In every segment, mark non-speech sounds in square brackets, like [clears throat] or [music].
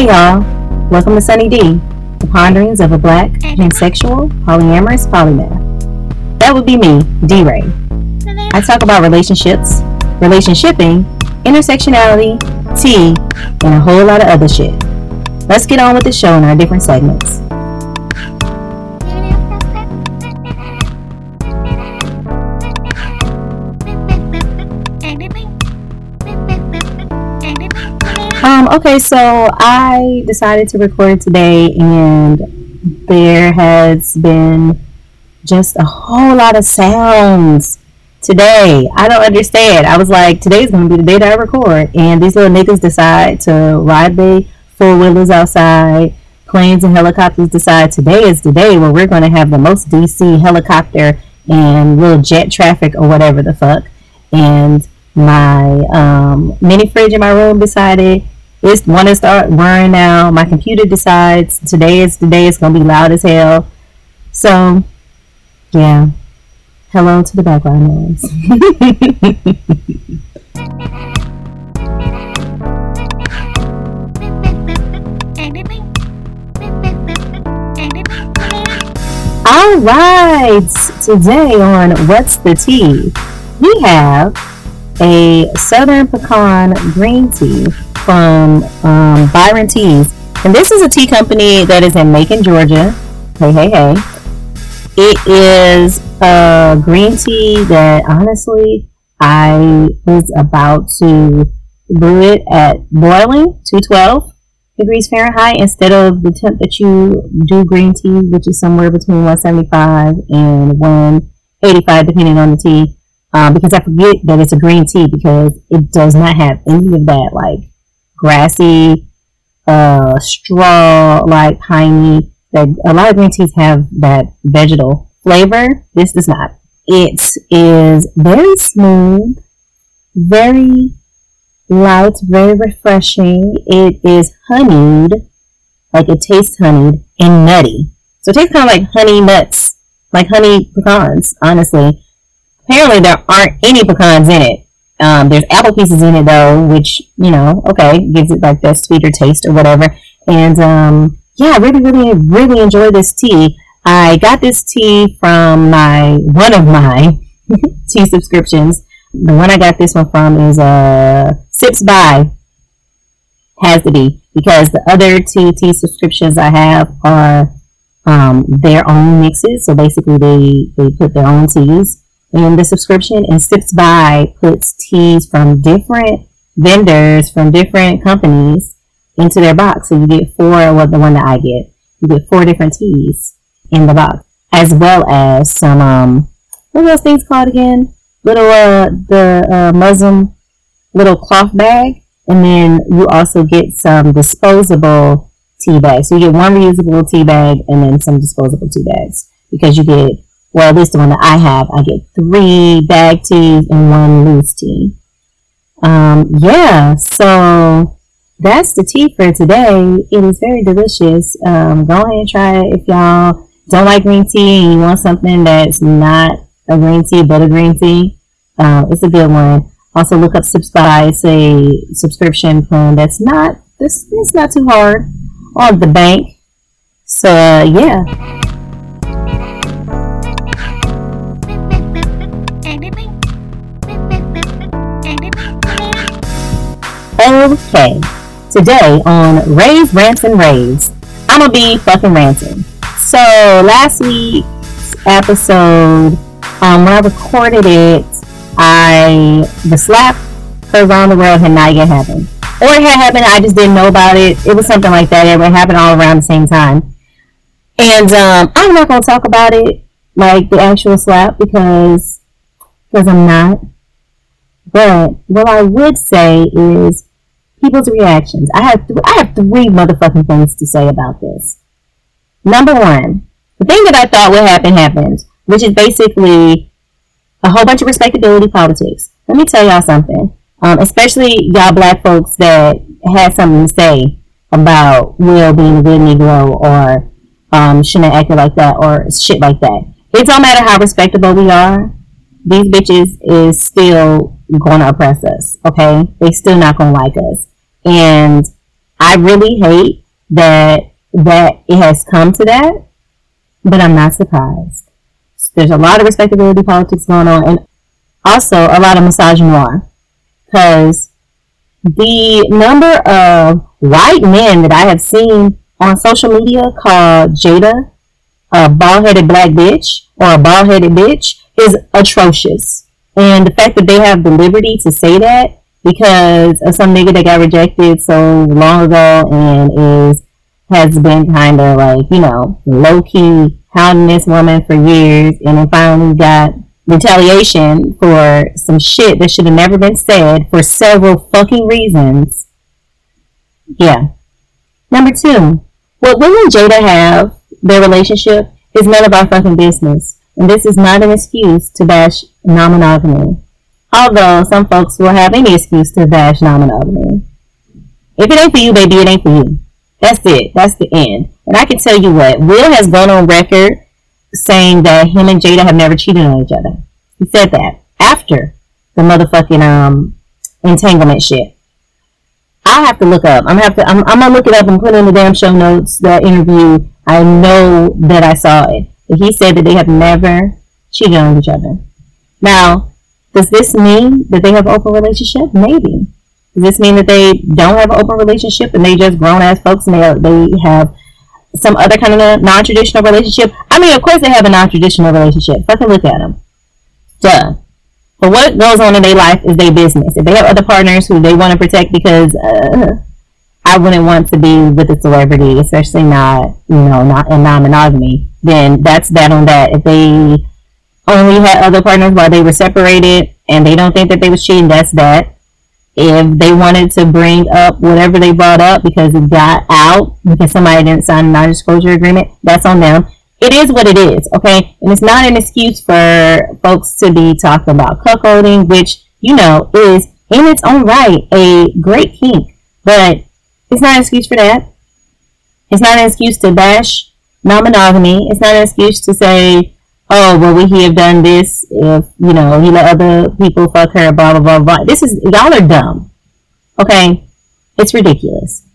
Hey y'all, welcome to Sunny D, the ponderings of a black, pansexual, polyamorous polymath. That would be me, D Ray. I talk about relationships, relationshiping, intersectionality, tea, and a whole lot of other shit. Let's get on with the show in our different segments. Okay, so I decided to record today, and there has been just a whole lot of sounds today. I don't understand. I was like, today's to be the day that I record, and these little niggas decide to ride the four wheelers outside. Planes and helicopters decide today is the day where we're to have the most DC helicopter and little jet traffic or whatever the fuck. And my um, mini fridge in my room decided it's want to start whirring now. My computer decides today is the day it's gonna be loud as hell. So, yeah. Hello to the background noise. [laughs] All right, today on What's the Tea, we have a Southern Pecan Green Tea from um, Biron Teas. And this is a tea company that is in Macon, Georgia. Hey, hey, hey. It is a green tea that honestly I was about to brew it at boiling, 212 degrees Fahrenheit, instead of the temp that you do green tea, which is somewhere between 175 and 185, depending on the tea. Um, because I forget that it's a green tea because it does not have any of that like grassy, uh, straw like piney. That a lot of green teas have that vegetal flavor. This does not. It is very smooth, very light, very refreshing. It is honeyed, like it tastes honeyed and nutty. So it tastes kind of like honey nuts, like honey pecans, honestly. Apparently there aren't any pecans in it. Um, there's apple pieces in it though, which you know, okay, gives it like that sweeter taste or whatever. And um, yeah, I really, really, really enjoy this tea. I got this tea from my one of my [laughs] tea subscriptions. The one I got this one from is uh, Sips by has to be because the other two tea subscriptions I have are um, their own mixes. So basically, they they put their own teas in the subscription, and Sips by puts teas from different vendors from different companies into their box. So you get four, well, the one that I get, you get four different teas in the box, as well as some, um, what are those things called again? Little, uh, the uh, muslin little cloth bag. And then you also get some disposable tea bags. So you get one reusable tea bag and then some disposable tea bags because you get well, at least the one that I have, I get three bag teas and one loose tea. Um, yeah, so that's the tea for today. It is very delicious. Um, go ahead and try it if y'all don't like green tea and you want something that's not a green tea but a green tea. Uh, it's a good one. Also, look up Subscribe. It's a subscription plan that's not this. It's not too hard on the bank. So uh, yeah. Okay, today on Ray's Rants and Raves, I'm gonna be fucking ranting. So last week's episode, um, when I recorded it, I the slap around the world had not yet happened, or it had happened. I just didn't know about it. It was something like that. It happened all around the same time, and um, I'm not gonna talk about it like the actual slap because because I'm not. But what I would say is people's reactions. I have th- I have three motherfucking things to say about this. Number one, the thing that I thought would happen happened, which is basically a whole bunch of respectability politics. Let me tell y'all something, um, especially y'all black folks that had something to say about Will being a good Negro or um, shouldn't act like that or shit like that. It don't matter how respectable we are. These bitches is still to oppress us. Okay, they still not to like us. And I really hate that that it has come to that, but I'm not surprised. There's a lot of respectability politics going on, and also a lot of misogynoir. Because the number of white men that I have seen on social media call Jada a bald headed black bitch or a bald headed bitch is atrocious. And the fact that they have the liberty to say that because of some nigga that got rejected so long ago and is has been kind of like, you know, low key hounding this woman for years and then finally got retaliation for some shit that should have never been said for several fucking reasons. Yeah. Number two, what Will and Jada have, their relationship, is none of our fucking business. And this is not an excuse to bash non-monogamy. Although some folks will have any excuse to bash non-monogamy. If it ain't for you, baby, it ain't for you. That's it. That's the end. And I can tell you what, Will has gone on record saying that him and Jada have never cheated on each other. He said that after the motherfucking um entanglement shit. I have to look up. I'm have to. I'm, I'm gonna look it up and put in the damn show notes the interview. I know that I saw it. But he said that they have never cheated on each other. Now, does this mean that they have an open relationship? Maybe. Does this mean that they don't have an open relationship and they just grown ass folks and they they have some other kind of a non traditional relationship? I mean, of course they have a non traditional relationship. Fucking look at them. Duh. But what goes on in their life is their business. If they have other partners who they want to protect because uh, I wouldn't want to be with a celebrity, especially not, you know, not in non-monogamy, then that's that on that. If they only had other partners while they were separated and they don't think that they was cheating, that's that. If they wanted to bring up whatever they brought up because it got out because somebody didn't sign a non-disclosure agreement, that's on them it is what it is, okay? And it's not an excuse for folks to be talking about cuckolding, which, you know, is in its own right a great kink. But it's not an excuse for that. It's not an excuse to bash non monogamy. It's not an excuse to say, oh, well, would he have done this if, you know, he let other people fuck her, blah, blah, blah, blah. This is, y'all are dumb. Okay? It's ridiculous.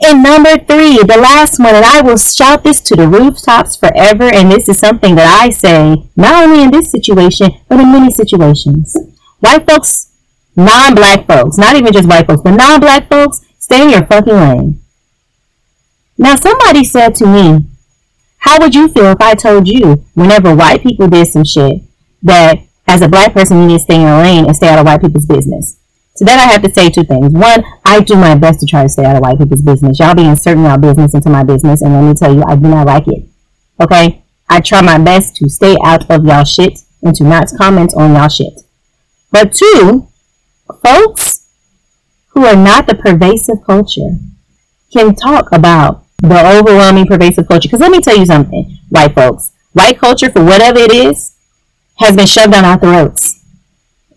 And number three, the last one, and I will shout this to the rooftops forever, and this is something that I say not only in this situation, but in many situations. White folks, non black folks, not even just white folks, but non black folks, stay in your fucking lane. Now, somebody said to me, How would you feel if I told you, whenever white people did some shit, that as a black person, you need to stay in your lane and stay out of white people's business? So then I have to say two things. One, I do my best to try to stay out of white people's business. Y'all be inserting y'all business into my business, and let me tell you, I do not like it. Okay? I try my best to stay out of y'all shit and to not comment on y'all shit. But two, folks who are not the pervasive culture can talk about the overwhelming pervasive culture. Because let me tell you something, white folks. White culture, for whatever it is, has been shoved down our throats.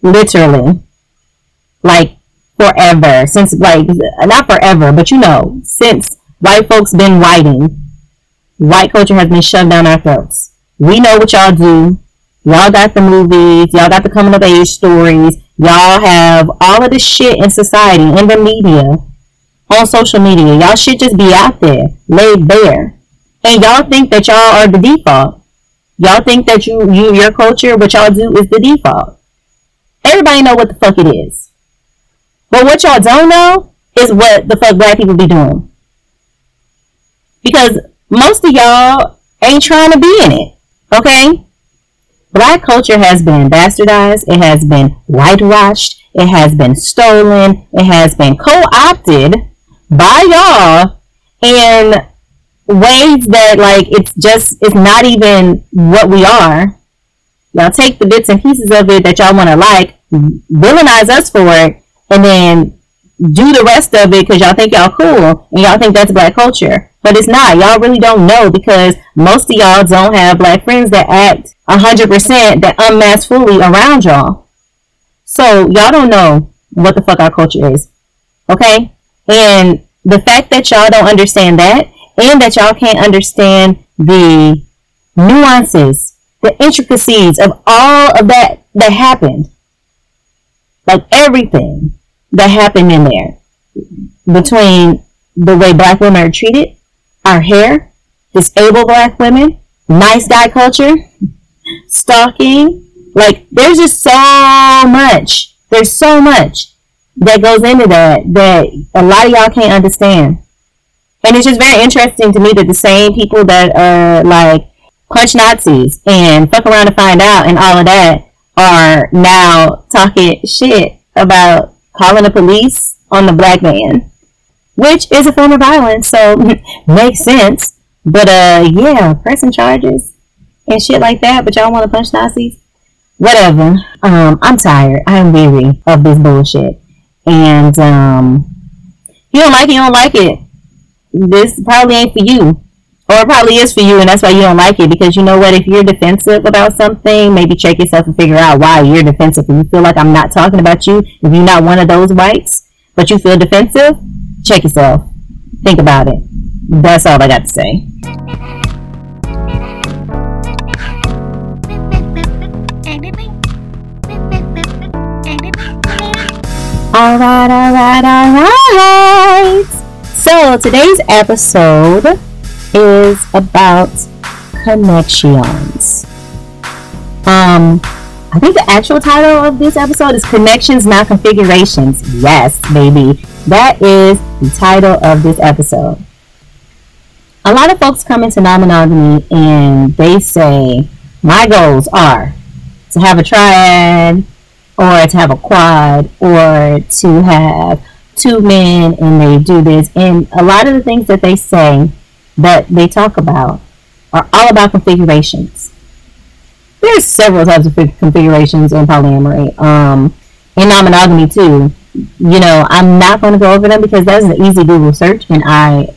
Literally. Like forever. Since like not forever but you know since white folks been whiting white culture has been shoved down our throats. We know what y'all do. Y'all got the movies. Y'all got the coming of age stories. Y'all have all of this shit in society in the media on social media. Y'all should just be out there. Laid bare. And y'all think that y'all are the default. Y'all think that you you your culture what y'all do is the default. Everybody know what the fuck it is. But what y'all don't know is what the fuck black people be doing. Because most of y'all ain't trying to be in it. Okay? Black culture has been bastardized, it has been whitewashed, it has been stolen, it has been co-opted by y'all in ways that like it's just it's not even what we are. Y'all take the bits and pieces of it that y'all want to like, villainize us for it, and then do the rest of it because y'all think y'all cool and y'all think that's black culture. But it's not. Y'all really don't know because most of y'all don't have black friends that act 100% that unmask fully around y'all. So y'all don't know what the fuck our culture is. Okay? And the fact that y'all don't understand that and that y'all can't understand the nuances, the intricacies of all of that that happened. Like everything that happened in there between the way black women are treated, our hair, disabled black women, nice guy culture, stalking. Like, there's just so much. There's so much that goes into that that a lot of y'all can't understand. And it's just very interesting to me that the same people that are like punch Nazis and fuck around to find out and all of that are now talking shit about calling the police on the black man, which is a form of violence, so [laughs] makes sense. But uh, yeah, pressing charges and shit like that. But y'all want to punch Nazis? Whatever. Um, I'm tired. I'm weary of this bullshit. And um, you don't like it, you don't like it. This probably ain't for you. Or it probably is for you and that's why you don't like it. Because you know what? If you're defensive about something maybe check yourself and figure out why you're defensive. If you feel like i'm not talking about you if you're not one of those whites but you feel defensive check yourself. Think about it. That's all i got to say all right all right all right so today's episode is about connections. Um, I think the actual title of this episode is Connections, Not Configurations. Yes, baby. That is the title of this episode. A lot of folks come into non monogamy and they say, My goals are to have a triad, or to have a quad, or to have two men, and they do this. And a lot of the things that they say that they talk about are all about configurations. There's several types of configurations in polyamory. Um, in non-monogamy too. You know, I'm not going to go over them because that's an easy Google search, and I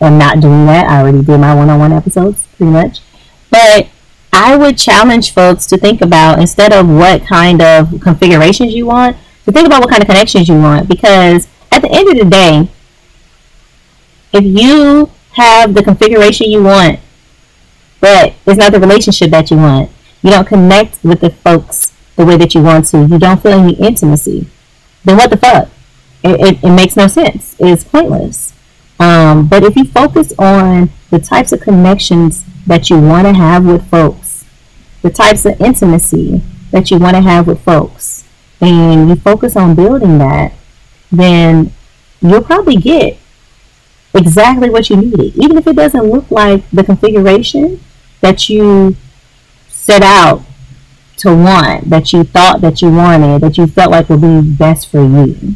am not doing that. I already did my one-on-one episodes pretty much, but I would challenge folks to think about instead of what kind of configurations you want, to think about what kind of connections you want because at the end of the day, if you have the configuration you want, but it's not the relationship that you want. You don't connect with the folks the way that you want to. You don't feel any intimacy. Then what the fuck? It, it, it makes no sense. It's pointless. Um, but if you focus on the types of connections that you want to have with folks, the types of intimacy that you want to have with folks, and you focus on building that, then you'll probably get exactly what you needed. Even if it doesn't look like the configuration that you set out to want, that you thought that you wanted, that you felt like would be best for you.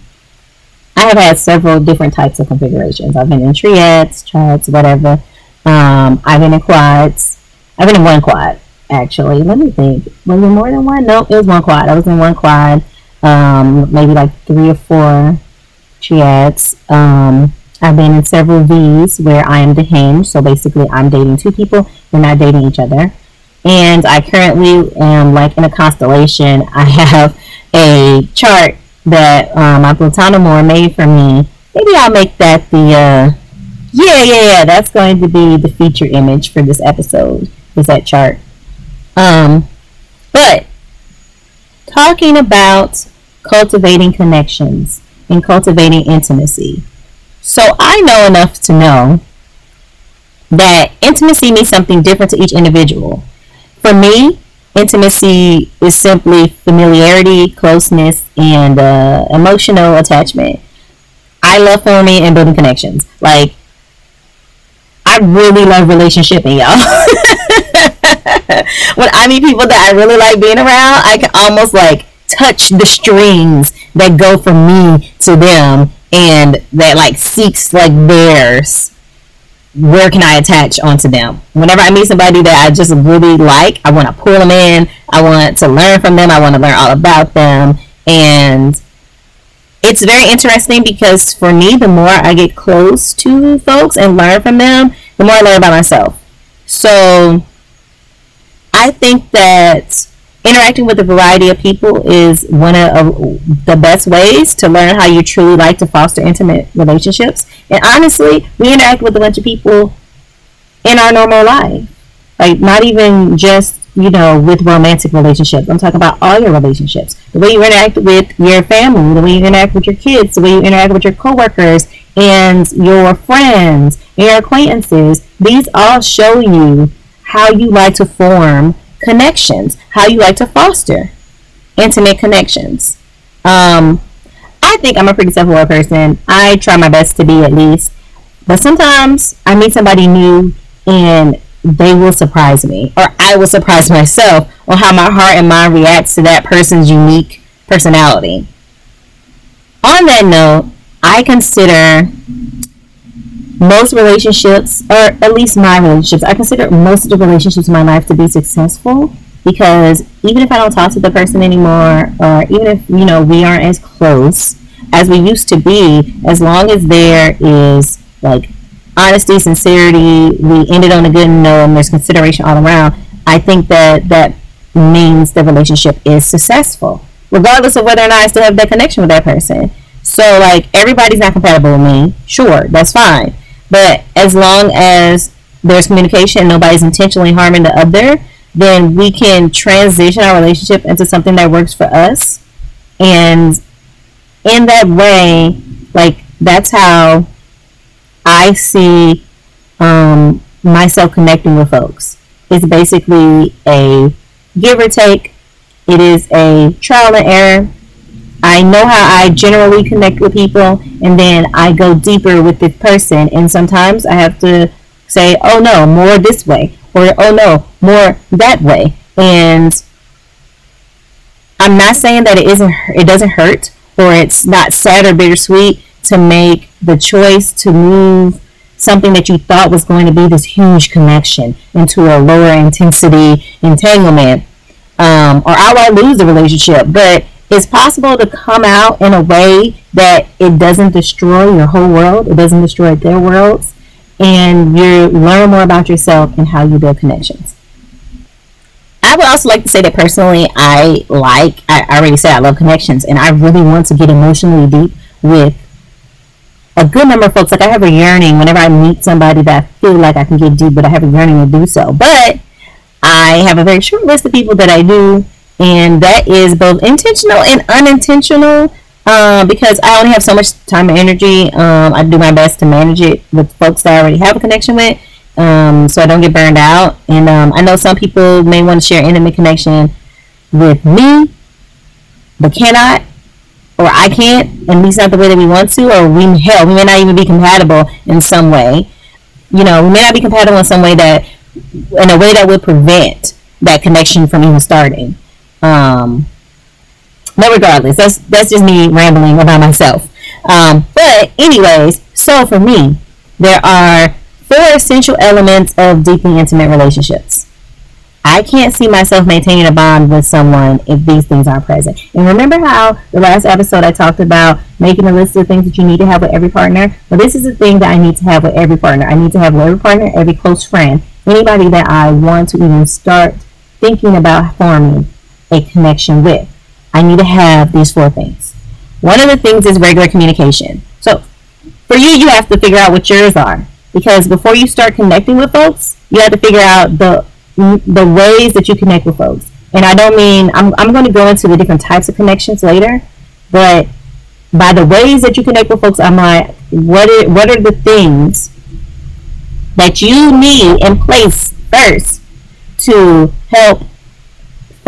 I have had several different types of configurations. I've been in triads, triads, whatever. Um, I've been in quads. I've been in one quad, actually. Let me think. Was it more than one? No, it was one quad. I was in one quad, um, maybe like three or four triads. Um, I've been in several V's where I am the hinge. So basically, I'm dating two people. We're not dating each other. And I currently am like in a constellation. [laughs] I have a chart that um, my Platonomore made for me. Maybe I'll make that the, uh, yeah, yeah, yeah. That's going to be the feature image for this episode, is that chart. Um, but talking about cultivating connections and cultivating intimacy. So I know enough to know that intimacy means something different to each individual. For me, intimacy is simply familiarity, closeness, and uh, emotional attachment. I love forming and building connections. Like, I really love relationshiping, y'all. [laughs] [laughs] when I meet people that I really like being around, I can almost like touch the strings that go from me to them and that like seeks like theirs where can I attach onto them? Whenever I meet somebody that I just really like, I want to pull them in. I want to learn from them. I want to learn all about them. And it's very interesting because for me, the more I get close to folks and learn from them, the more I learn about myself. So I think that interacting with a variety of people is one of the best ways to learn how you truly like to foster intimate relationships. And honestly, we interact with a bunch of people in our normal life. Like, not even just, you know, with romantic relationships. I'm talking about all your relationships. The way you interact with your family, the way you interact with your kids, the way you interact with your coworkers, and your friends and your acquaintances. These all show you how you like to form connections, how you like to foster intimate connections. Um, I think I'm a pretty self-aware person. I try my best to be at least, but sometimes I meet somebody new and they will surprise me, or I will surprise myself on how my heart and mind reacts to that person's unique personality. On that note, I consider most relationships, or at least my relationships, I consider most of the relationships in my life to be successful because even if I don't talk to the person anymore, or even if you know we aren't as close as we used to be, as long as there is like honesty, sincerity, we ended on a good note, and there's consideration all around. I think that that means the relationship is successful, regardless of whether or not I still have that connection with that person. So, like, everybody's not compatible with me. Sure, that's fine. But as long as there's communication, and nobody's intentionally harming the other, then we can transition our relationship into something that works for us. And in that way, like that's how I see um, myself connecting with folks. It's basically a give or take. It is a trial and error. I know how I generally connect with people, and then I go deeper with this person. And sometimes I have to say, oh no, more this way or oh no, more that way. And I'm not saying that it isn't it doesn't hurt or it's not sad or bittersweet to make the choice to move something that you thought was going to be this huge connection into a lower intensity entanglement um, or outright lose the relationship. But it's possible to come out in a way that it doesn't destroy your whole world. It doesn't destroy their worlds and you learn more about yourself and how you build connections. I would also like to say that personally, I like, I already said I love connections, and I really want to get emotionally deep with a good number of folks. Like, I have a yearning whenever I meet somebody that I feel like I can get deep, but I have a yearning to do so. But I have a very short list of people that I do, and that is both intentional and unintentional um, because I only have so much time and energy. Um, I do my best to manage it with folks I already have a connection with, um, so I don't get burned out. And um, I know some people may want to share intimate connection with me, but cannot, or I can't, at least not the way that we want to, or we hell, we may not even be compatible in some way. You know, we may not be compatible in some way that, in a way that would prevent that connection from even starting. Um, but regardless, that's that's just me rambling about myself. Um, but anyways, so for me, there are four essential elements of deeply intimate relationships. I can't see myself maintaining a bond with someone if these things aren't present. And remember how the last episode I talked about making a list of things that you need to have with every partner? Well, this is the thing that I need to have with every partner. I need to have with every partner, every close friend, anybody that I want to even start thinking about forming a connection with. I need to have these four things. One of the things is regular communication. So for you, you have to figure out what yours are. Because before you start connecting with folks, you have to figure out the the ways that you connect with folks. And I don't mean I'm I'm going to go into the different types of connections later, but by the ways that you connect with folks, I'm like, what are, what are the things that you need in place first to help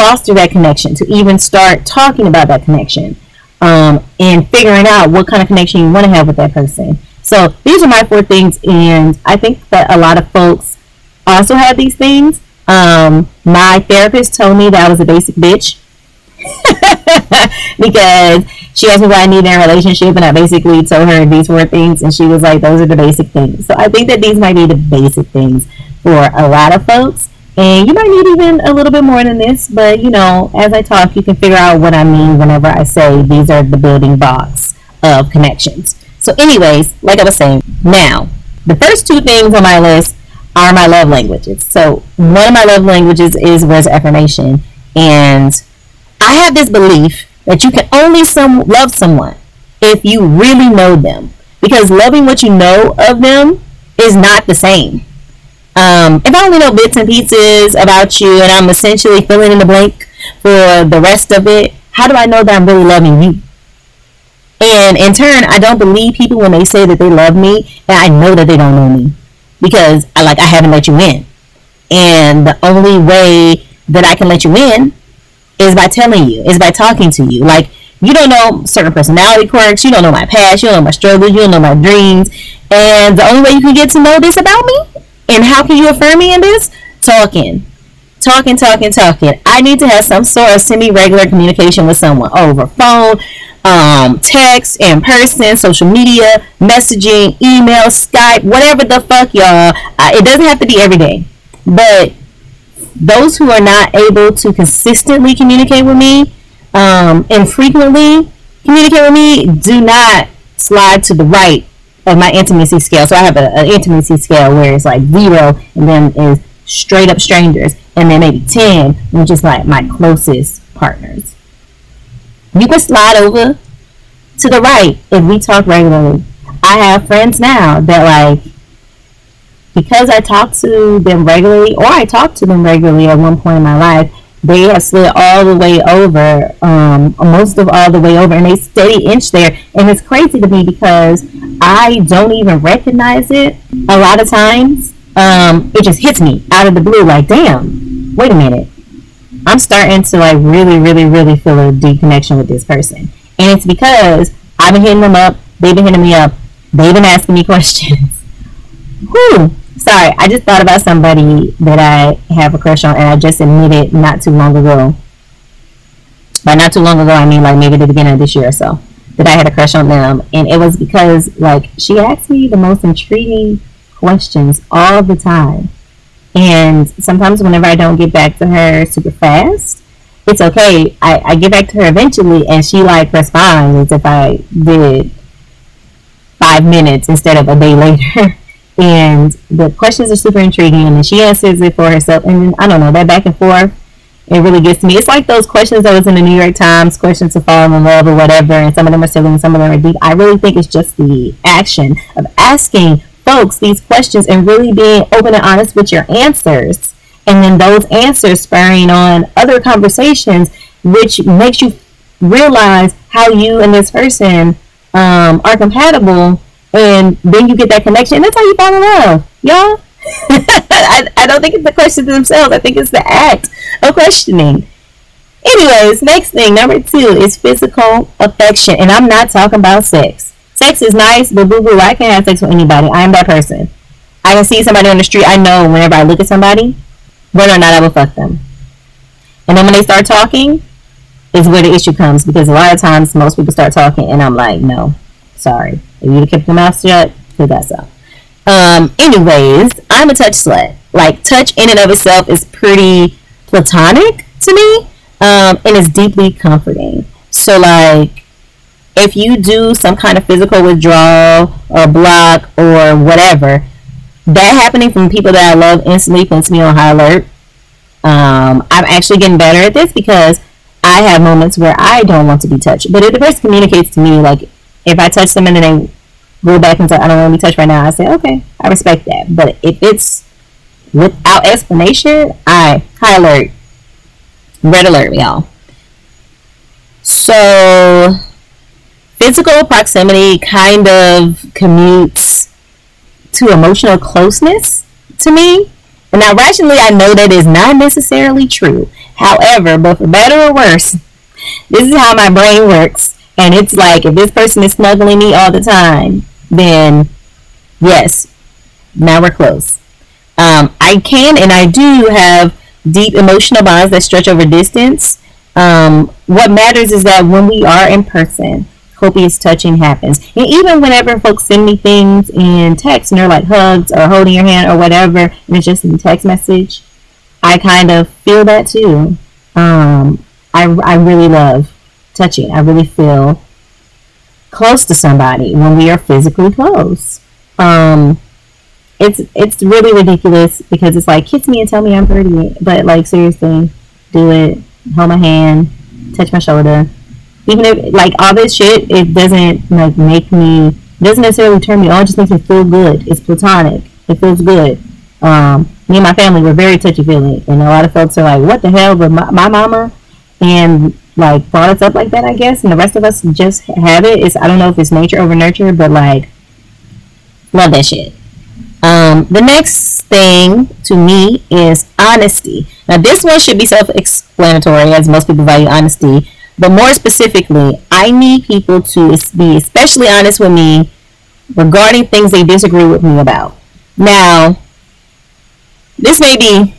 foster that connection, to even start talking about that connection, um, and figuring out what kind of connection you want to have with that person. So these are my four things, and I think that a lot of folks also have these things. Um, my therapist told me that I was a basic bitch [laughs] because she asked me what I need in a relationship, and I basically told her these four things, and she was like, "Those are the basic things." So I think that these might be the basic things for a lot of folks. And you might need even a little bit more than this, but you know, as I talk, you can figure out what I mean whenever I say these are the building blocks of connections. So, anyways, like I was saying, now the first two things on my list are my love languages. So, one of my love languages is words of affirmation, and I have this belief that you can only some love someone if you really know them, because loving what you know of them is not the same um, if I only know bits and pieces about you and I'm essentially filling in the blank for the rest of it, how do I know that I'm really loving you? And in turn, I don't believe people when they say that they love me, and I know that they don't know me because I like I haven't let you in. And the only way that I can let you in is by telling you, is by talking to you. Like you don't know certain personality quirks, you don't know my past, you don't know my struggles, you don't know my dreams. And the only way you can get to know this about me and how can you affirm me in this? Talking. Talking, talking, talking. I need to have some sort of semi regular communication with someone over phone, um, text, in person, social media, messaging, email, Skype, whatever the fuck, y'all. Uh, it doesn't have to be every day. But those who are not able to consistently communicate with me um, and frequently communicate with me do not slide to the right of my intimacy scale. So I have an intimacy scale where it's like zero and then is straight up strangers and then maybe 10 which is like my closest partners you can slide over to the right if we talk regularly. I have friends now that like because I talk to them regularly or I talk to them regularly at one point in my life, they have slid all the way over, um, most of all the way over, and they steady inch there. And it's crazy to me because I don't even recognize it a lot of times. Um, it just hits me out of the blue, like, damn, wait a minute. I'm starting to like really, really, really feel a deep connection with this person. And it's because I've been hitting them up, they've been hitting me up, they've been asking me [laughs] questions. Whew. Sorry, I just thought about somebody that I have a crush on and I just admitted not too long ago. By not too long ago, I mean like maybe the beginning of this year or so, that I had a crush on them. And it was because like she asked me the most intriguing questions all the time and sometimes whenever I don't get back to her super fast, it's okay. I, I get back to her eventually and she like responds if I did five minutes instead of a day later. [laughs] and the questions are super intriguing and she answers it for herself and I don't know, that back and forth it really gets to me. It's like those questions that was in the New York Times, questions to fall in love or whatever, and some of them are silly and some of them are deep. I really think it's just the action of asking folks these questions and really being open and honest with your answers. And then those answers spurring on other conversations, which makes you realize how you and this person um, are compatible. And then you get that connection. And that's how you fall in love, y'all. [laughs] I, I don't think it's the questions themselves. I think it's the act of questioning. Anyways, next thing, number two, is physical affection. And I'm not talking about sex. Sex is nice, but boo boo, I can't have sex with anybody. I am that person. I can see somebody on the street. I know whenever I look at somebody, whether or not I will fuck them. And then when they start talking, is where the issue comes because a lot of times most people start talking and I'm like, no, sorry. If you'd have kept your mouth shut, do that so. Um, anyways, I'm a touch slut. Like touch in and of itself is pretty platonic to me, um, and it's deeply comforting. So like if you do some kind of physical withdrawal or block or whatever, that happening from people that I love instantly puts me on high alert. Um, I'm actually getting better at this because I have moments where I don't want to be touched. But the person communicates to me, like if I touch them and then they go back and say, I don't want to be touched right now, I say, okay, I respect that. But if it's without explanation, I high alert, red alert, y'all. So physical proximity kind of commutes to emotional closeness to me. And now, rationally, I know that is not necessarily true. However, but for better or worse, this is how my brain works. And it's like if this person is snuggling me all the time, then yes, now we're close. Um, I can and I do have deep emotional bonds that stretch over distance. Um, what matters is that when we are in person, copious touching happens. And even whenever folks send me things in text and they're like hugs or holding your hand or whatever, and it's just in text message, I kind of feel that too. Um, I, I really love touching. I really feel close to somebody when we are physically close. Um, it's it's really ridiculous because it's like kiss me and tell me I'm pretty, but like seriously, do it. Hold my hand, touch my shoulder, even if like all this shit, it doesn't like make me doesn't necessarily turn me on. It just makes me feel good. It's platonic. It feels good. Um, me and my family were very touchy feely, and a lot of folks are like, "What the hell?" But my, my mama and like brought us up like that, I guess, and the rest of us just have it. It's I don't know if it's nature over nurture, but like love that shit. Um, the next thing to me is honesty. Now, this one should be self explanatory as most people value honesty, but more specifically, I need people to be especially honest with me regarding things they disagree with me about. Now, this may be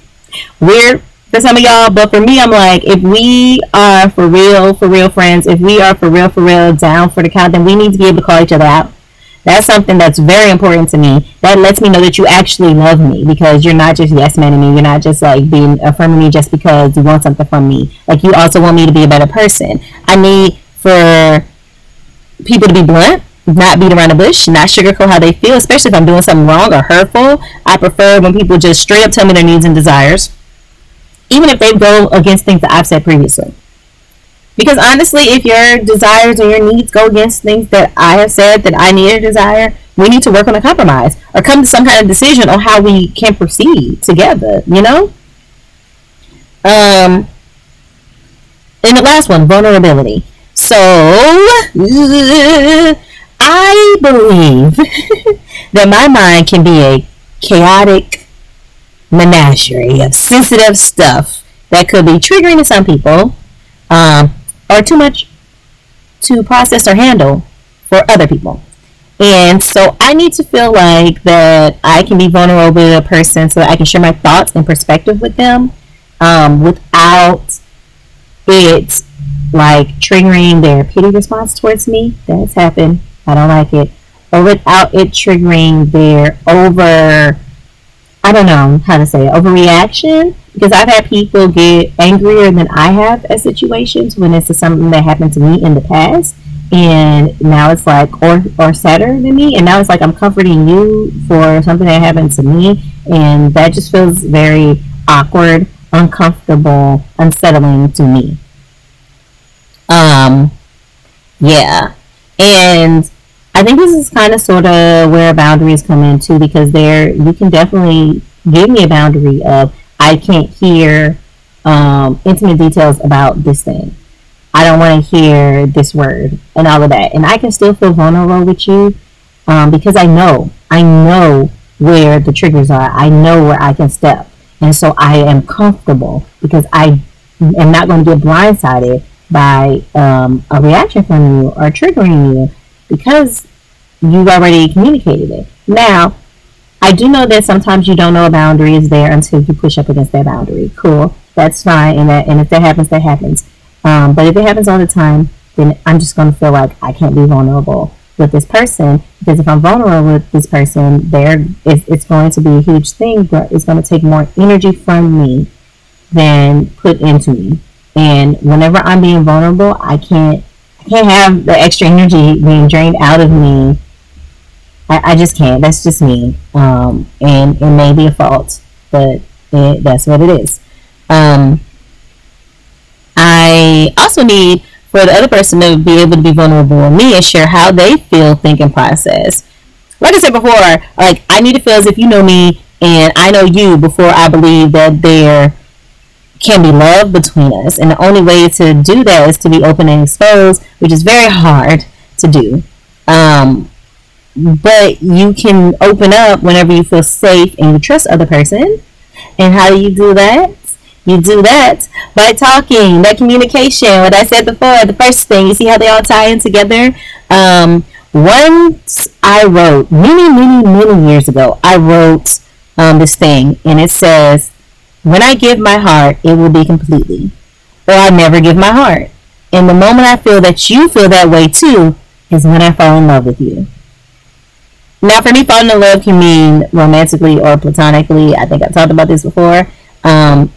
weird for some of y'all, but for me, I'm like, if we are for real, for real friends, if we are for real, for real down for the count, then we need to be able to call each other out that's something that's very important to me. That lets me know that you actually love me because you're not just yes manning me. You're not just like being affirming me just because you want something from me. Like you also want me to be a better person. I need for people to be blunt, not beat around the bush, not sugarcoat how they feel, especially if I'm doing something wrong or hurtful. I prefer when people just straight up tell me their needs and desires, even if they go against things that I've said previously. Because honestly, if your desires or your needs go against things that I have said that I need or desire, we need to work on a compromise or come to some kind of decision on how we can proceed together, you know? Um, and the last one, vulnerability. So, I believe [laughs] that my mind can be a chaotic menagerie of sensitive stuff that could be triggering to some people. Um, or too much to process or handle for other people. And so I need to feel like that I can be vulnerable with a person so that I can share my thoughts and perspective with them um, without it like triggering their pity response towards me. That's happened. I don't like it. Or without it triggering their over I don't know how to say it, overreaction? Because I've had people get angrier than I have at situations when it's something that happened to me in the past. And now it's like or or sadder than me. And now it's like I'm comforting you for something that happened to me. And that just feels very awkward, uncomfortable, unsettling to me. Um yeah. And I think this is kind of sort of where boundaries come in too, because there you can definitely give me a boundary of I can't hear um, intimate details about this thing. I don't want to hear this word and all of that, and I can still feel vulnerable with you um, because I know I know where the triggers are. I know where I can step, and so I am comfortable because I am not going to get blindsided by um, a reaction from you or triggering you because you've already communicated it. Now, I do know that sometimes you don't know a boundary is there until you push up against that boundary. Cool, that's fine, and that and if that happens, that happens. Um, but if it happens all the time, then I'm just going to feel like I can't be vulnerable with this person because if I'm vulnerable with this person, there it's, it's going to be a huge thing, but it's going to take more energy from me than put into me. And whenever I'm being vulnerable, I can't can't have the extra energy being drained out of me. I, I just can't. That's just me. Um, and it may be a fault, but it, that's what it is. Um, I also need for the other person to be able to be vulnerable with me and share how they feel, think, and process. Like I said before, like I need to feel as if you know me and I know you before I believe that they're can be love between us. And the only way to do that is to be open and exposed, which is very hard to do. Um, but you can open up whenever you feel safe and you trust other person. And how do you do that? You do that by talking, that communication. What I said before, the first thing, you see how they all tie in together? Um, once I wrote, many, many, many years ago, I wrote um, this thing, and it says, when I give my heart, it will be completely. Or I never give my heart. And the moment I feel that you feel that way too is when I fall in love with you. Now, for me, falling in love can mean romantically or platonically. I think I've talked about this before. Um,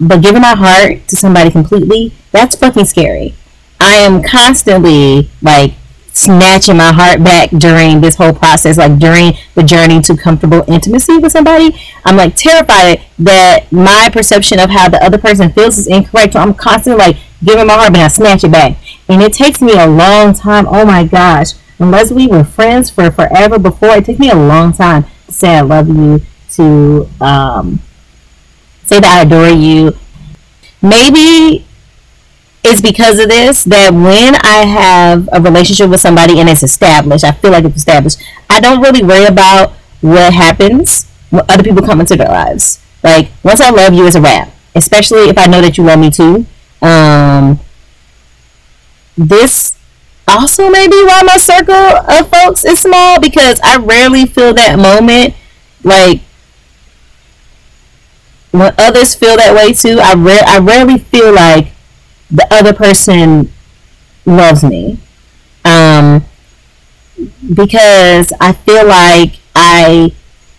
but giving my heart to somebody completely, that's fucking scary. I am constantly like snatching my heart back during this whole process, like during the journey to comfortable intimacy with somebody. I'm like terrified that my perception of how the other person feels is incorrect. So I'm constantly like giving my heart, but I snatch it back. And it takes me a long time. Oh my gosh. Unless we were friends for forever before, it takes me a long time to say I love you, to um, say that I adore you. Maybe it's because of this that when I have a relationship with somebody and it's established, I feel like it's established. I don't really worry about what happens when other people come into their lives. Like once I love you, it's a wrap. Especially if I know that you love me too. Um, this also may be why my circle of folks is small because I rarely feel that moment like when others feel that way too. I ra- I rarely feel like the other person loves me. Um, because I feel like I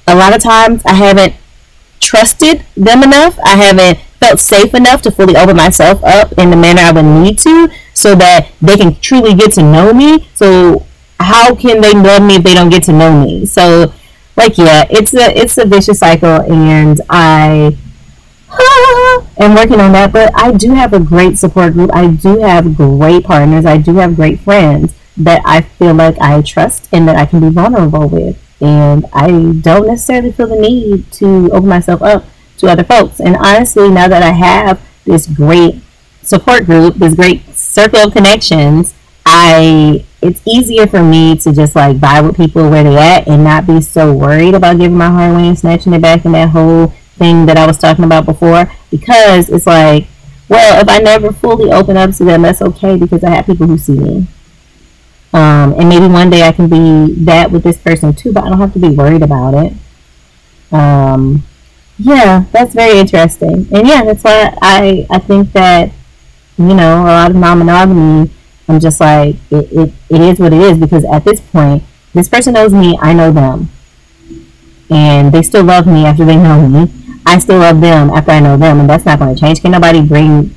a lot of times I haven't trusted them enough. I haven't felt safe enough to fully open myself up in the manner I would need to so that they can truly get to know me. So how can they love me if they don't get to know me? So like yeah, it's a it's a vicious cycle and I [laughs] am working on that, but I do have a great support group. I do have great partners. I do have great friends that I feel like I trust and that I can be vulnerable with. And I don't necessarily feel the need to open myself up to other folks. And honestly, now that I have this great support group, this great circle of connections, I it's easier for me to just like vibe with people where they're at and not be so worried about giving my heart away and snatching it back in that whole thing that I was talking about before because it's like, well, if I never fully open up to them, that's okay because I have people who see me. Um, and maybe one day I can be that with this person too, but I don't have to be worried about it. Um, yeah, that's very interesting. And yeah, that's why I, I think that, you know, a lot of non-monogamy, I'm just like, it, it, it is what it is because at this point, this person knows me, I know them. And they still love me after they know me. I still love them after I know them, and that's not going to change. Can nobody bring,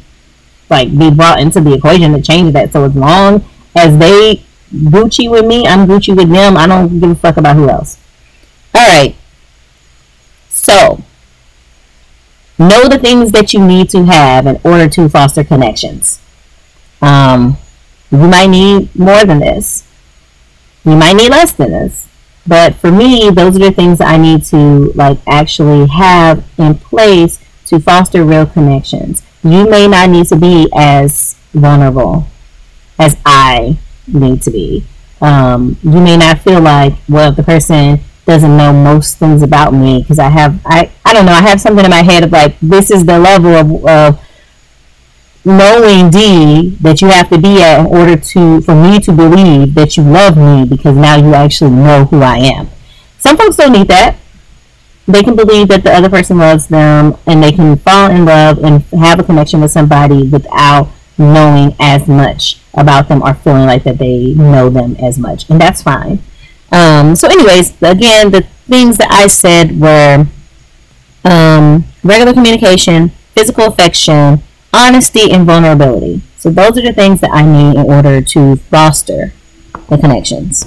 like, be brought into the equation to change that? So as long as they Gucci with me, I'm Gucci with them. I don't give a fuck about who else. All right. So, know the things that you need to have in order to foster connections. Um, you might need more than this. You might need less than this. But for me, those are the things I need to like actually have in place to foster real connections. You may not need to be as vulnerable as I need to be. Um, you may not feel like, well, the person doesn't know most things about me because I have, I, I don't know, I have something in my head of like, this is the level of, of knowing Dee that you have to be at in order to for me to believe that you love me because now you actually know who I am. Some folks don't need that. They can believe that the other person loves them and they can fall in love and have a connection with somebody without knowing as much about them or feeling like that they know them as much. And that's fine. Um, so anyways, again, the things that I said were um, regular communication, physical affection, honesty and vulnerability. So those are the things that I need in order to foster the connections.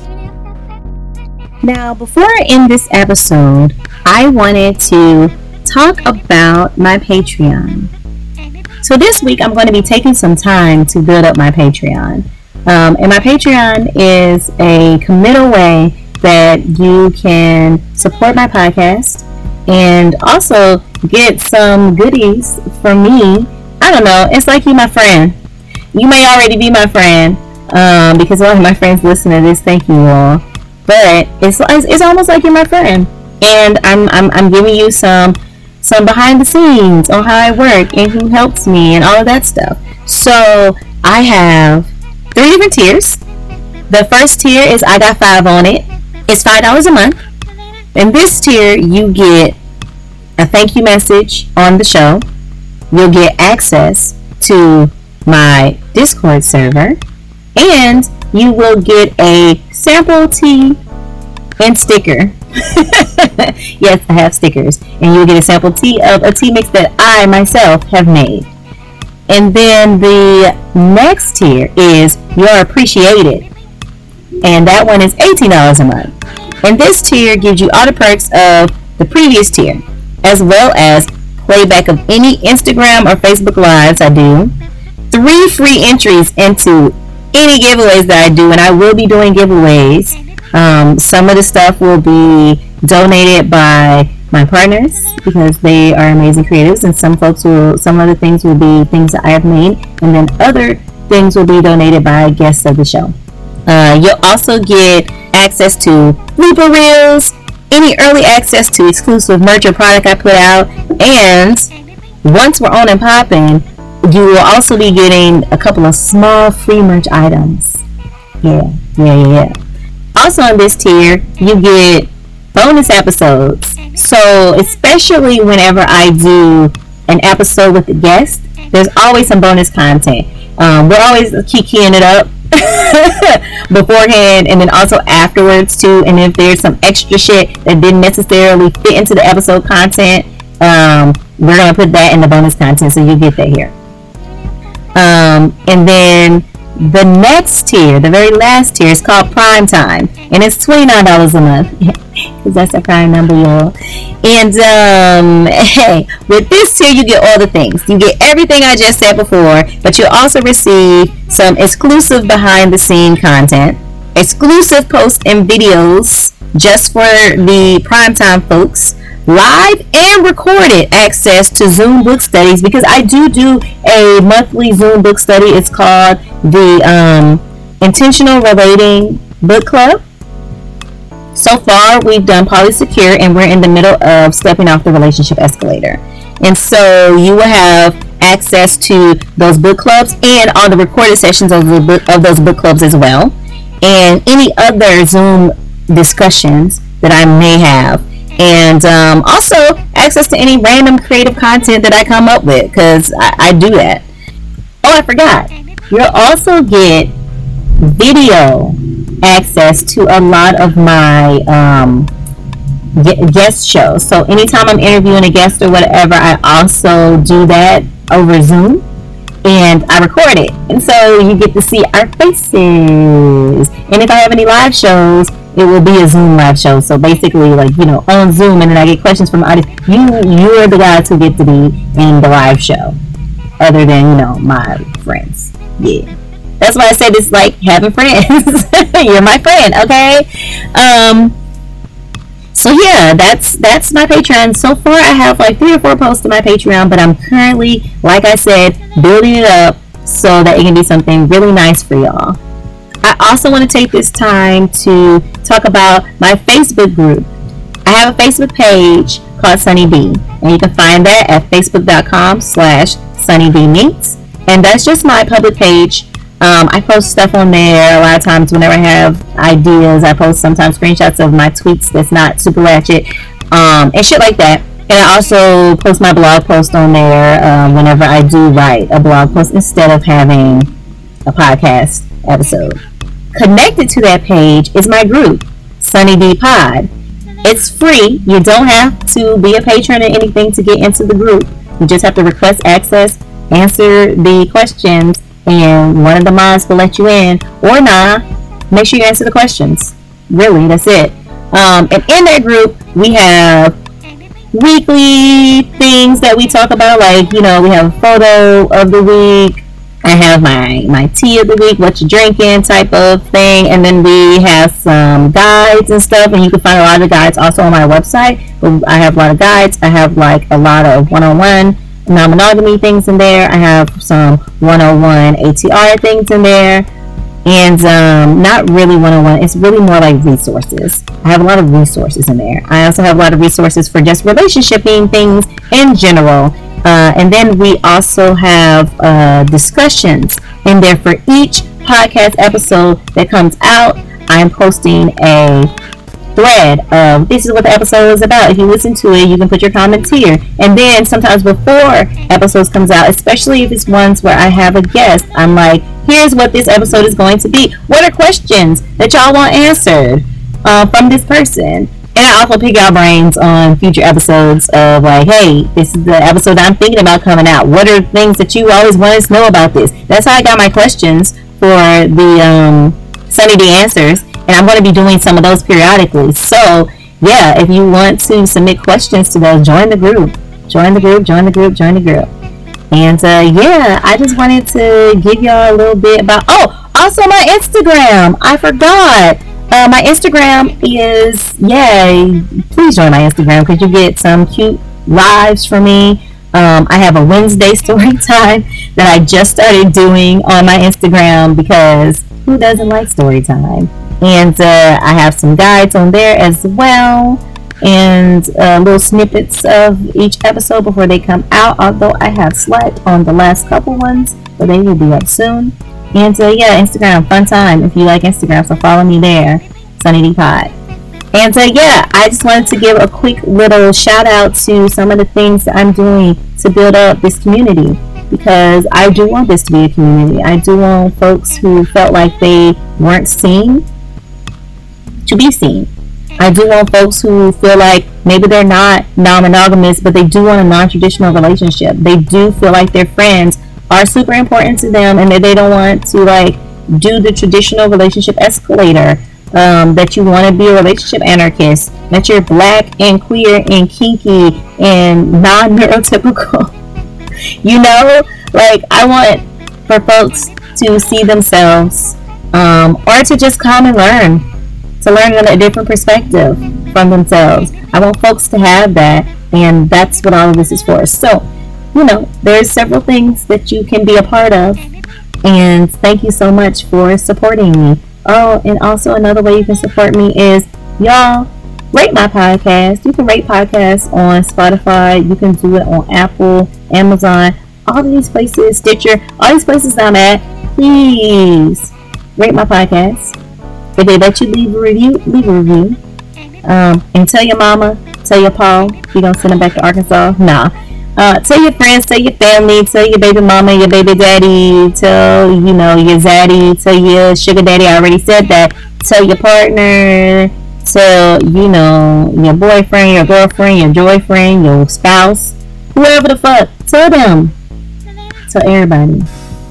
Now, before I end this episode, I wanted to talk about my Patreon. So this week, I'm going to be taking some time to build up my Patreon. Um, and my Patreon is a committal way that you can support my podcast and also get some goodies from me I don't know. It's like you my friend. You may already be my friend um, because lot of my friends listen to this. Thank you all. But it's it's almost like you're my friend, and I'm I'm, I'm giving you some some behind the scenes on how I work and who helps me and all of that stuff. So I have three different tiers. The first tier is I got five on it. It's five dollars a month. In this tier, you get a thank you message on the show you'll get access to my Discord server and you will get a sample tee and sticker. [laughs] yes, I have stickers. And you'll get a sample tea of a tea mix that I myself have made. And then the next tier is You're Appreciated. And that one is $18 a month. And this tier gives you all the perks of the previous tier, as well as playback of any Instagram or Facebook Lives I do, three free entries into any giveaways that I do, and I will be doing giveaways. Um, some of the stuff will be donated by my partners because they are amazing creatives, and some folks will, some of the things will be things that I have made, and then other things will be donated by guests of the show. Uh, you'll also get access to blooper reels, any early access to exclusive merch or product I put out, and once we're on and popping, you will also be getting a couple of small free merch items. Yeah, yeah, yeah. Also on this tier, you get bonus episodes. So, especially whenever I do an episode with a guest, there's always some bonus content. Um, we're always keying it up [laughs] beforehand and then also afterwards too. And if there's some extra shit that didn't necessarily fit into the episode content, um, we're gonna put that in the bonus content, so you get that here. Um, and then the next tier, the very last tier, is called Prime Time, and it's twenty nine dollars a month [laughs] because that's a prime number, y'all. And um, [laughs] hey, with this tier, you get all the things. You get everything I just said before, but you also receive some exclusive behind the scene content, exclusive posts and videos just for the primetime folks live and recorded access to Zoom book studies because I do do a monthly Zoom book study. It's called the um, Intentional Relating Book Club. So far, we've done Polysecure and we're in the middle of stepping off the relationship escalator. And so you will have access to those book clubs and all the recorded sessions of, the book, of those book clubs as well. And any other Zoom discussions that I may have and um, also access to any random creative content that I come up with because I, I, do that. Oh, I forgot. You'll also get video access to a lot of my um, guest shows. So anytime I'm interviewing a guest or whatever, I also do that over Zoom and I record it. And so you get to see our faces. And if I have any live shows, it will be a Zoom live show. So basically, like you know, on Zoom, and then I get questions from audience. You you are the guys who get to be in the live show, other than you know my friends. Yeah, that's why I said it's like having friends. [laughs] You're my friend, okay? Um. So yeah, that's that's my Patreon. So far, I have like three or four posts to my Patreon, but I'm currently, like I said, building it up so that it can be something really nice for y'all. I also want to take this time to talk about my Facebook group. I have a Facebook page called Sunny D, and you can find that at facebook.com slash sunnybmeets. And that's just my public page. Um, I post stuff on there a lot of times whenever I have ideas. I post sometimes screenshots of my tweets that's not super ratchet um, and shit like that. And I also post my blog post on there um, whenever I do write a blog post instead of having a podcast episode. Connected to that page is my group, Sunny D Pod. It's free. You don't have to be a patron or anything to get into the group. You just have to request access, answer the questions, and one of the mods will let you in. Or not. Make sure you answer the questions. Really, that's it. Um, and in that group, we have weekly things that we talk about. Like, you know, we have a photo of the week, I have my my tea of the week, what you drinking type of thing, and then we have some guides and stuff, and you can find a lot of guides also on my website. But I have a lot of guides. I have like a lot of one-on-one non-monogamy things in there. I have some one-on-one ATR things in there, and um, not really one-on-one. It's really more like resources. I have a lot of resources in there. I also have a lot of resources for just relationshiping things in general uh, and then we also have uh, discussions in there for each podcast episode that comes out. I'm posting a thread of this is what the episode is about. If you listen to it, you can put your comments here. And then sometimes before episodes comes out, especially if it's ones where I have a guest, I'm like, here's what this episode is going to be. What are questions that y'all want answered uh, from this person? And I also pick our brains on future episodes of like, hey, this is the episode I'm thinking about coming out. What are things that you always wanted to know about this? That's how I got my questions for the um, Sunny D answers, and I'm going to be doing some of those periodically. So yeah, if you want to submit questions to those, join the group. Join the group. Join the group. Join the group. And uh, yeah, I just wanted to give y'all a little bit about. Oh, also my Instagram. I forgot. Uh, my Instagram is yay! Please join my Instagram because you get some cute lives from me. Um, I have a Wednesday [laughs] story time that I just started doing on my Instagram because who doesn't like story time? And uh, I have some guides on there as well and uh, little snippets of each episode before they come out. Although I have slept on the last couple ones, but they will be up soon. And uh, yeah, Instagram, fun time if you like Instagram. So follow me there, Sunny D Pod. And so, yeah, I just wanted to give a quick little shout out to some of the things that I'm doing to build up this community because I do want this to be a community. I do want folks who felt like they weren't seen to be seen. I do want folks who feel like maybe they're not non monogamous, but they do want a non traditional relationship. They do feel like their friends are super important to them and that they don't want to like do the traditional relationship escalator um, that you want to be a relationship anarchist, that you're black and queer and kinky and non neurotypical. [laughs] you know, like I want for folks to see themselves um, or to just come and learn, to learn a different perspective from themselves. I want folks to have that, and that's what all of this is for. So, you know, there's several things that you can be a part of, and thank you so much for supporting me. Oh, and also another way you can support me is y'all rate my podcast. You can rate podcasts on Spotify. You can do it on Apple, Amazon, all these places, Stitcher, all these places I'm at. Please rate my podcast. If they let you leave a review, leave a review. Um, and tell your mama, tell your Paul, you gonna send them back to Arkansas. Nah. Uh, tell your friends, tell your family, tell your baby mama, your baby daddy, tell you know your zaddy, tell your sugar daddy. I already said that. Tell your partner, tell you know your boyfriend, your girlfriend, your boyfriend, your spouse, whoever the fuck. Tell them. Tell everybody.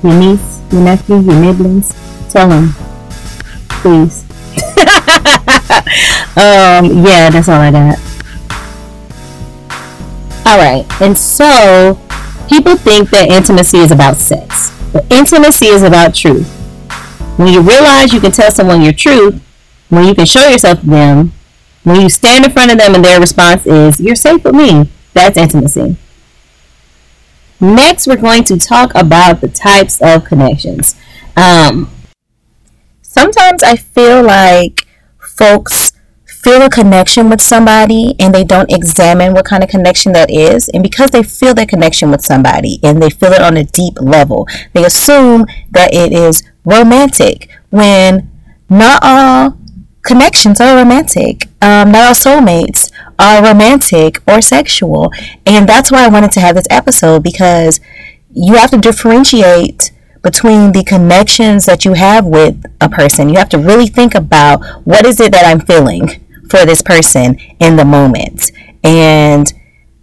Your niece, your nephew, your nibblings. Tell them, please. [laughs] um, yeah, that's all I got. Alright, and so people think that intimacy is about sex, but intimacy is about truth. When you realize you can tell someone your truth, when you can show yourself to them, when you stand in front of them and their response is, You're safe with me, that's intimacy. Next, we're going to talk about the types of connections. Um, sometimes I feel like folks feel a connection with somebody and they don't examine what kind of connection that is. And because they feel that connection with somebody and they feel it on a deep level, they assume that it is romantic when not all connections are romantic. Um, not all soulmates are romantic or sexual. And that's why I wanted to have this episode because you have to differentiate between the connections that you have with a person. You have to really think about what is it that I'm feeling for this person in the moment and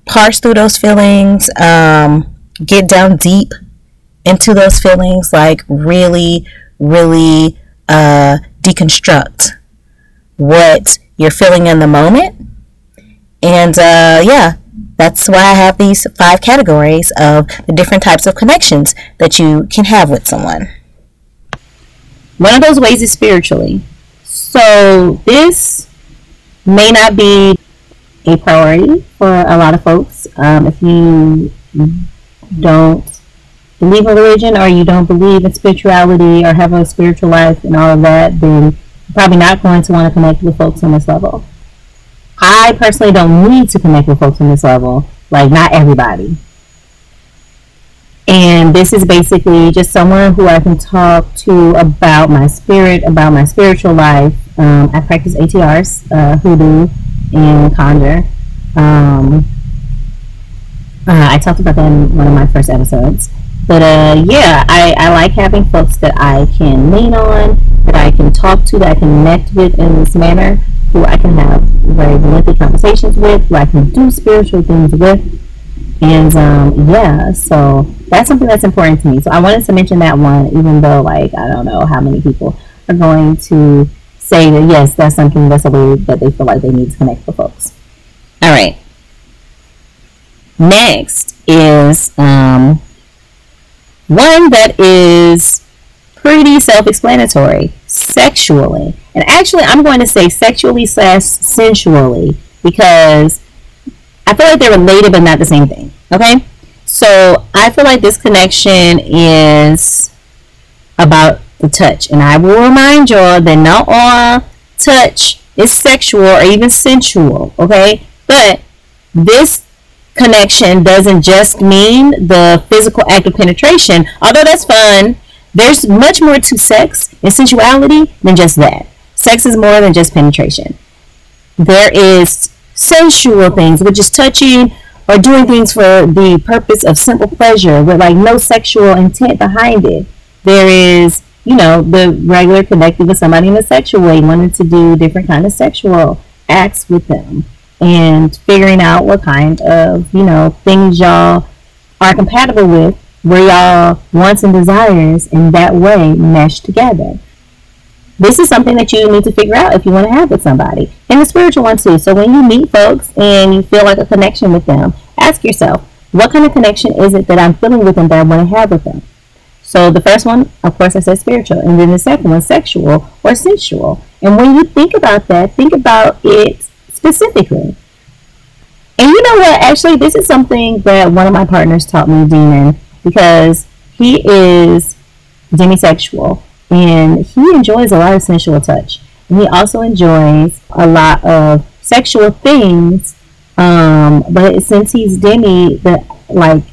parse through those feelings, um, get down deep into those feelings, like really, really uh, deconstruct what you're feeling in the moment. And uh, yeah, that's why I have these five categories of the different types of connections that you can have with someone. One of those ways is spiritually. So this may not be a priority for a lot of folks. Um, if you don't believe in religion or you don't believe in spirituality or have a spiritual life and all of that, then you're probably not going to want to connect with folks on this level. I personally don't need to connect with folks on this level. Like, not everybody. And this is basically just someone who I can talk to about my spirit, about my spiritual life. Um, I practice ATRs, uh, hoodoo, and conjure. Um, uh, I talked about that in one of my first episodes. But uh, yeah, I, I like having folks that I can lean on, that I can talk to, that I can connect with in this manner, who I can have very lengthy conversations with, who I can do spiritual things with. And um, yeah, so that's something that's important to me. So I wanted to mention that one, even though like I don't know how many people are going to say that yes, that's something that's a way that they feel like they need to connect with folks. All right. Next is um, one that is pretty self-explanatory. Sexually. And actually, I'm going to say sexually slash sensually because I feel like they're related but not the same thing. Okay? So I feel like this connection is about the touch. And I will remind y'all that not all touch is sexual or even sensual. Okay? But this connection doesn't just mean the physical act of penetration, although that's fun. There's much more to sex and sensuality than just that. Sex is more than just penetration. There is sensual things, which is touching or doing things for the purpose of simple pleasure with like no sexual intent behind it. There is, you know, the regular connecting with somebody in a sexual way, wanting to do different kind of sexual acts with them and figuring out what kind of, you know, things y'all are compatible with, where y'all wants and desires in that way mesh together. This is something that you need to figure out if you want to have with somebody. And the spiritual one too. So when you meet folks and you feel like a connection with them, ask yourself, what kind of connection is it that I'm feeling with them that I want to have with them? So the first one, of course, I said spiritual, and then the second one, sexual or sensual. And when you think about that, think about it specifically. And you know what? Actually, this is something that one of my partners taught me, Demon, because he is demisexual and he enjoys a lot of sensual touch. And he also enjoys a lot of sexual things. Um, but since he's demi, the like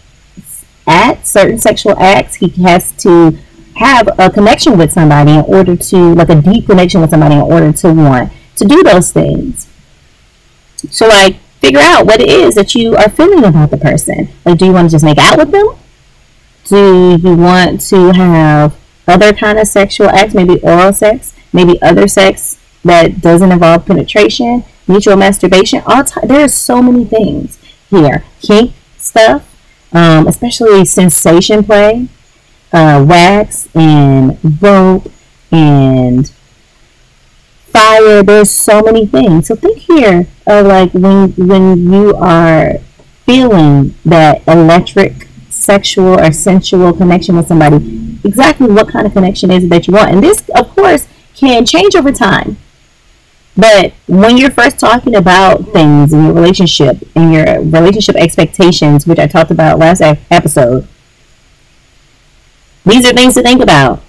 at certain sexual acts, he has to have a connection with somebody in order to like a deep connection with somebody in order to want to do those things. So like figure out what it is that you are feeling about the person. Like do you want to just make out with them? Do you want to have other kind of sexual acts, maybe oral sex, maybe other sex that doesn't involve penetration, mutual masturbation. All t- there are so many things here. Kink stuff, um, especially sensation play, uh, wax and rope and fire. There's so many things. So think here of like when when you are feeling that electric sexual or sensual connection with somebody, exactly what kind of connection is it that you want. And this, of course, can change over time. But when you're first talking about things in your relationship and your relationship expectations, which I talked about last episode, these are things to think about.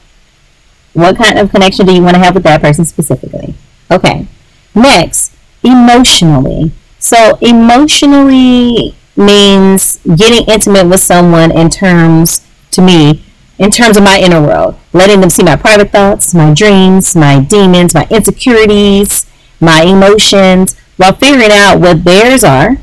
What kind of connection do you want to have with that person specifically? Okay. Next, emotionally. So, emotionally means getting intimate with someone in terms, to me, in terms of my inner world, letting them see my private thoughts, my dreams, my demons, my insecurities, my emotions, while figuring out what theirs are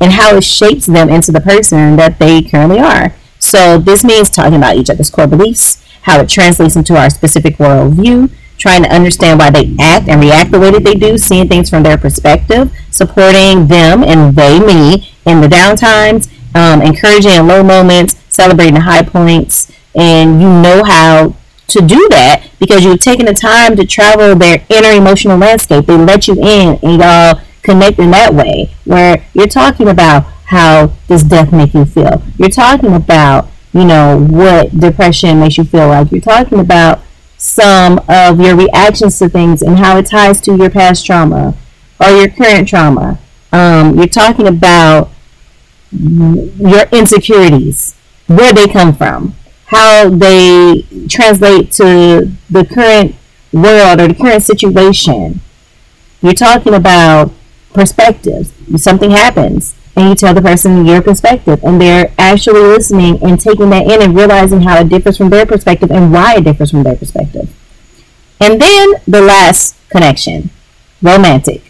and how it shapes them into the person that they currently are. So this means talking about each other's core beliefs, how it translates into our specific worldview, trying to understand why they act and react the way that they do, seeing things from their perspective, supporting them and they me in the downtimes, um, encouraging in low moments, celebrating the high points, and you know how to do that because you've taken the time to travel their inner emotional landscape. They let you in and y'all connect in that way where you're talking about how does death make you feel. You're talking about, you know, what depression makes you feel like. You're talking about some of your reactions to things and how it ties to your past trauma or your current trauma. Um, you're talking about your insecurities, where they come from, how they translate to the current world or the current situation. You're talking about perspectives. Something happens and you tell the person your perspective and they're actually listening and taking that in and realizing how it differs from their perspective and why it differs from their perspective. And then the last connection, romantic.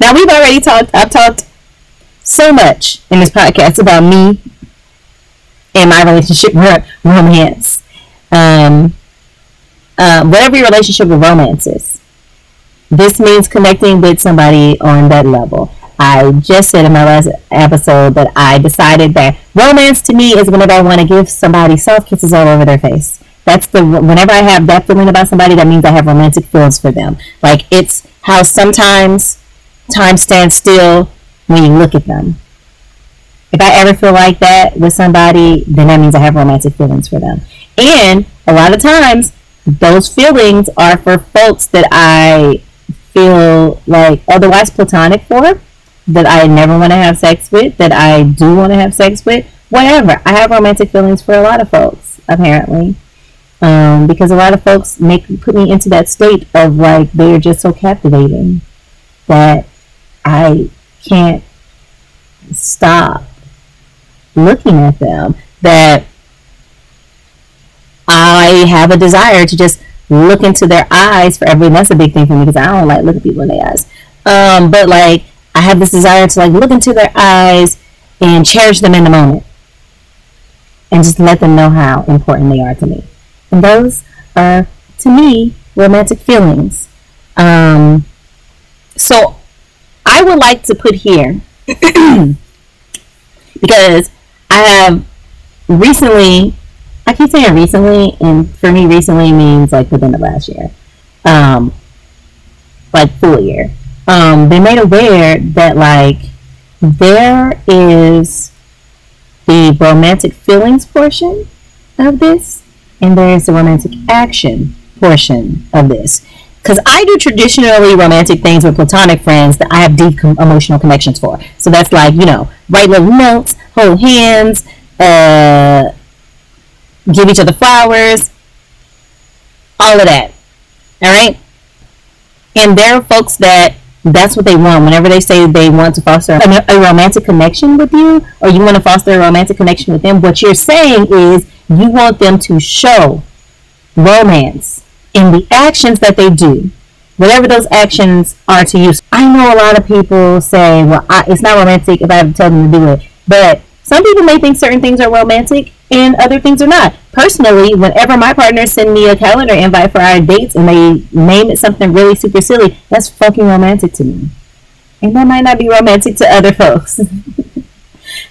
Now we've already talked I've talked so much in this podcast about me and my relationship romance. Um, uh, whatever your relationship with romance is, this means connecting with somebody on that level. I just said in my last episode that I decided that romance to me is whenever I want to give somebody soft kisses all over their face. That's the whenever I have that feeling about somebody, that means I have romantic feelings for them. Like it's how sometimes time stands still when you look at them. If I ever feel like that with somebody, then that means I have romantic feelings for them. And a lot of times, those feelings are for folks that I feel like otherwise platonic for, that I never want to have sex with, that I do want to have sex with, whatever. I have romantic feelings for a lot of folks, apparently. Um, because a lot of folks make put me into that state of like they're just so captivating that I can't stop looking at them. That I have a desire to just look into their eyes for every. That's a big thing for me because I don't like looking people in their eyes. Um, but like I have this desire to like look into their eyes and cherish them in the moment, and just let them know how important they are to me. And those are, to me, romantic feelings. Um, so I would like to put here [clears throat] because I have recently I keep saying recently, and for me, recently means like within the last year, um, like full year. Um, they made aware that like there is the romantic feelings portion of this, and there is the romantic action portion of this. Because I do traditionally romantic things with platonic friends that I have deep com- emotional connections for. So that's like, you know, write little notes, hold hands, uh, give each other flowers, all of that. All right? And there are folks that that's what they want. Whenever they say they want to foster a, a, romantic connection with you, or you want to foster a romantic connection with them, what you're saying is you want them to show romance in the actions that they do, whatever those actions are to you. I know a lot of people say, well, I, it's not romantic if I have to tell them to do it. But some people may think certain things are romantic and other things are not. Personally, whenever my partners send me a calendar invite for our dates and they name it something really super silly, that's fucking romantic to me. And that might not be romantic to other folks. [laughs]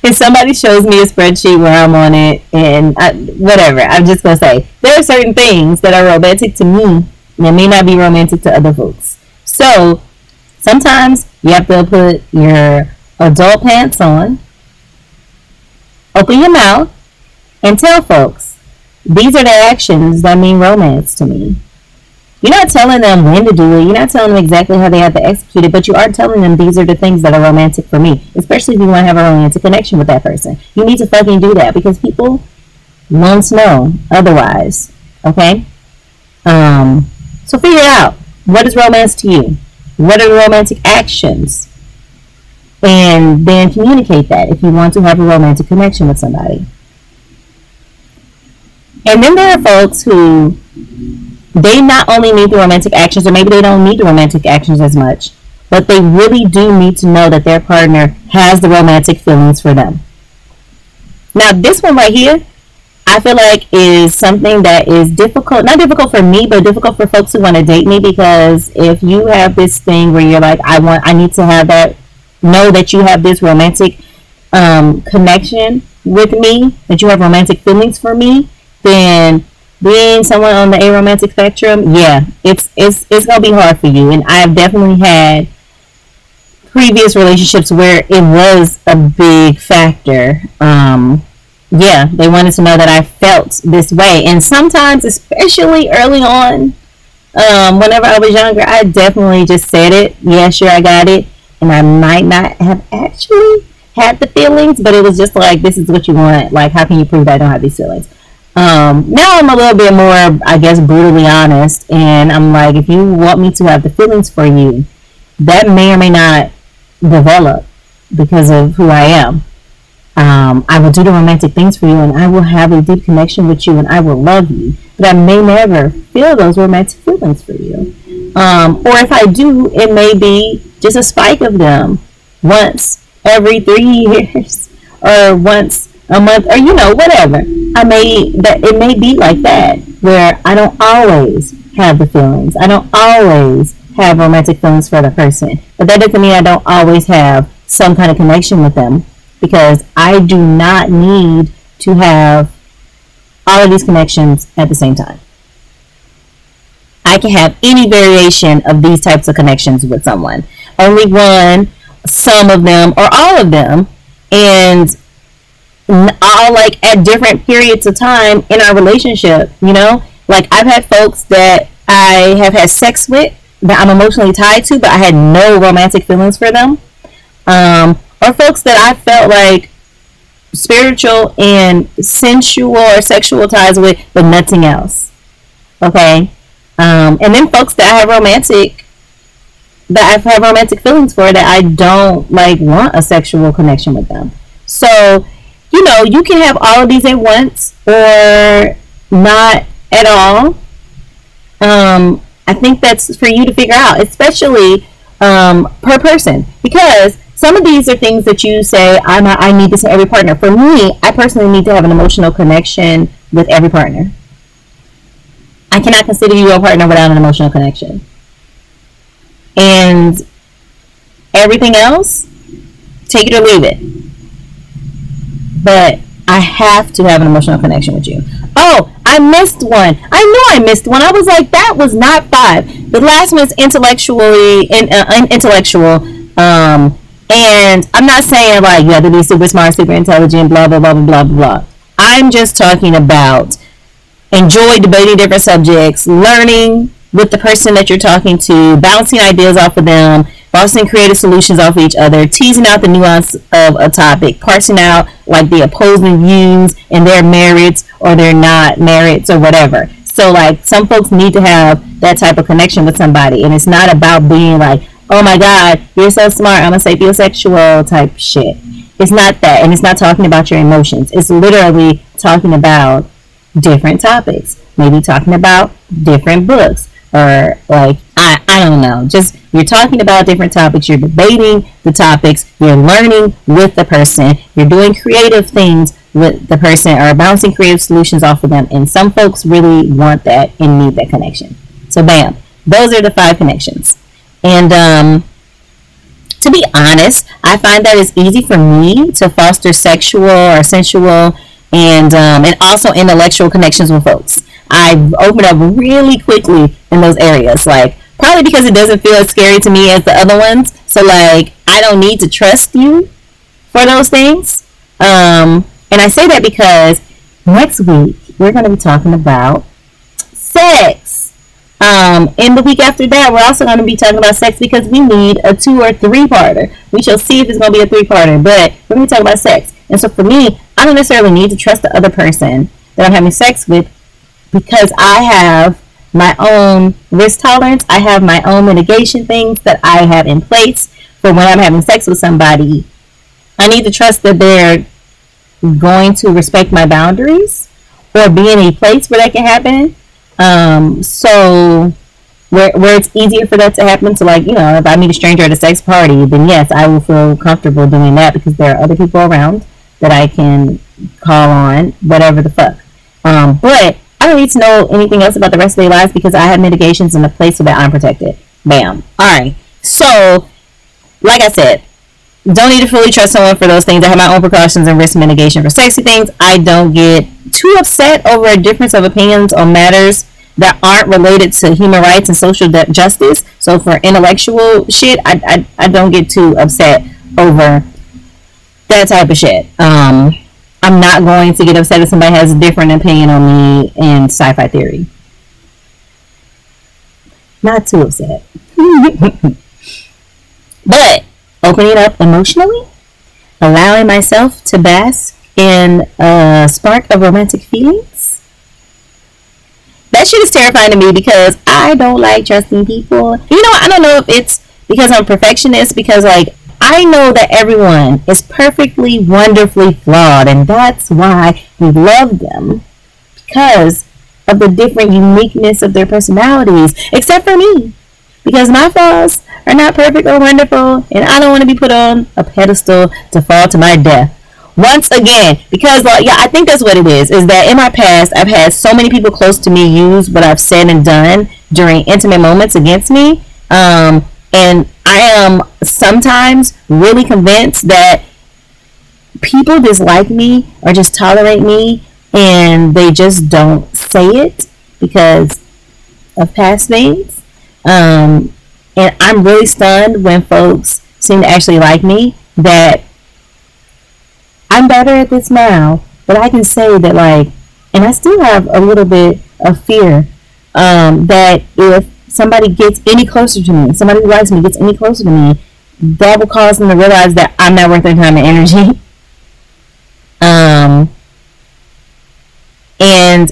if somebody shows me a spreadsheet where I'm on it and I, whatever, I'm just gonna say there are certain things that are romantic to me that may not be romantic to other folks. So sometimes you have to put your adult pants on, open your mouth, and tell folks these are the actions that mean romance to me. You're not telling them when to do it. You're not telling them exactly how they have to execute it, but you are telling them these are the things that are romantic for me, especially if you want to have a romantic connection with that person. You need to fucking do that because people won't know otherwise. Okay? Um, so figure out what is romance to you? What are romantic actions? And then communicate that if you want to have a romantic connection with somebody. And then there are folks who they not only need the romantic actions, or maybe they don't need the romantic actions as much, but they really do need to know that their partner has the romantic feelings for them. Now, this one right here, I feel like is something that is difficult, not difficult for me, but difficult for folks who want to date me because if you have this thing where you're like, I want, I need to have that, know that you have this romantic um, connection with me, that you have romantic feelings for me, then being someone on the aromantic spectrum, yeah, it's it's it's gonna be hard for you. And I've definitely had previous relationships where it was a big factor. Um, yeah, they wanted to know that I felt this way, and sometimes, especially early on, um, whenever I was younger, I definitely just said it. Yeah, sure, I got it, and I might not have actually had the feelings, but it was just like, this is what you want. Like, how can you prove I don't have these feelings? Um, now I'm a little bit more, I guess, brutally honest, and I'm like, if you want me to have the feelings for you, that may or may not develop because of who I am. Um, I will do the romantic things for you, and I will have a deep connection with you, and I will love you. But I may never feel those romantic feelings for you. Um, or if I do, it may be just a spike of them once every three [laughs] years, or once a month, or you know, whatever. I may that it may be like that where I don't always have the feelings. I don't always have romantic feelings for the person, but that doesn't mean I don't always have some kind of connection with them because I do not need to have all of these connections at the same time. I can have any variation of these types of connections with someone. Only one, some of them, or all of them. And all like at different periods of time in our relationship, you know? Like I've had folks that I have had sex with that I'm emotionally tied to, but I had no romantic feelings for them. Um, or folks that I felt like spiritual and sensual or sexual ties with, but nothing else. Okay? Um, and then folks that I have romantic that I've had romantic feelings for that I don't like want a sexual connection with them. So, you know, you can have all of these at once or not at all. Um, I think that's for you to figure out, especially um, per person, because some of these are things that you say I'm a, I need this in every partner. For me, I personally need to have an emotional connection with every partner. I cannot consider you a partner without an emotional connection. And everything else, take it or leave it. But I have to have an emotional connection with you. Oh, I missed one. I knew I missed one. I was like, that was not five. The last one is intellectually in, uh, intellectual. Um, and I'm not saying like you have to be super smart, super intelligent, blah blah blah blah blah blah. I'm just talking about enjoy debating different subjects, learning with the person that you're talking to, bouncing ideas off of them, bouncing creative solutions off of each other, teasing out the nuance of a topic, parsing out like the opposing views and their merits or their not merits or whatever. So like some folks need to have that type of connection with somebody and it's not about being like, oh my god, you're so smart, I'm a sapiosexual type shit. It's not that, and it's not talking about your emotions. It's literally talking about different topics. Maybe talking about different books or like I, I don't know. Just you're talking about different topics, you're debating the topics, you're learning with the person, you're doing creative things with the person or bouncing creative solutions off of them. And some folks really want that and need that connection. So bam, those are the five connections. And um, to be honest, I find that it's easy for me to foster sexual or sensual and um, and also intellectual connections with folks. I've opened up really quickly in those areas, like probably because it doesn't feel as scary to me as the other ones. So like I don't need to trust you for those things. Um, and I say that because next week we're going to be talking about sex. Um, and the week after that, we're also going to be talking about sex because we need a two or three parter. We shall see if it's going to be a three parter, but we're going to talk about sex. And so for me, I don't necessarily need to trust the other person that I'm having sex with because I have my own risk tolerance. I have my own mitigation things that I have in place for when I'm having sex with somebody. I need to trust that they're going to respect my boundaries or be in a place where that can happen um, so where, where it's easier for that to happen. So like, you know, if I meet a stranger at a sex party, then yes, I will feel comfortable doing that because there are other people around that I can call on, whatever the fuck. Um, but I don't need to know anything else about the rest of their lives because I have mitigations in a place so that I'm protected. Bam. All right. So, like I said, don't need to fully trust someone for those things. I have my own precautions and risk mitigation for sexy things. I don't get too upset over a difference of opinions on matters that aren't related to human rights and social justice. So for intellectual shit, I, I, I don't get too upset over that type of shit. Um, I'm not going to get upset if somebody has a different opinion on me in sci-fi theory. Not too upset. [laughs] but opening up emotionally, allowing myself to bask in a spark of romantic feelings. That shit is terrifying to me because I don't like trusting people. You know, I don't know if it's because I'm perfectionist, because like I know that everyone is perfectly, wonderfully flawed, and that's why we love them because of the different uniqueness of their personalities, except for me, because my flaws are not perfect or wonderful, and I don't want to be put on a pedestal to fall to my death. Once again because yeah i think that's what it is is that in my past i've had so many people close to me use what i've said and done during intimate moments against me um, and i am sometimes really convinced that people dislike me or just tolerate me and they just don't say it because of past things. Um, and i'm really stunned when folks seem to actually like me that I'm better at this now, but I can say that like, and I still have a little bit of fear um, that if somebody gets any closer to me, somebody who likes me gets any closer to me, that will cause them to realize that I'm not worth their time and energy. [laughs] um, and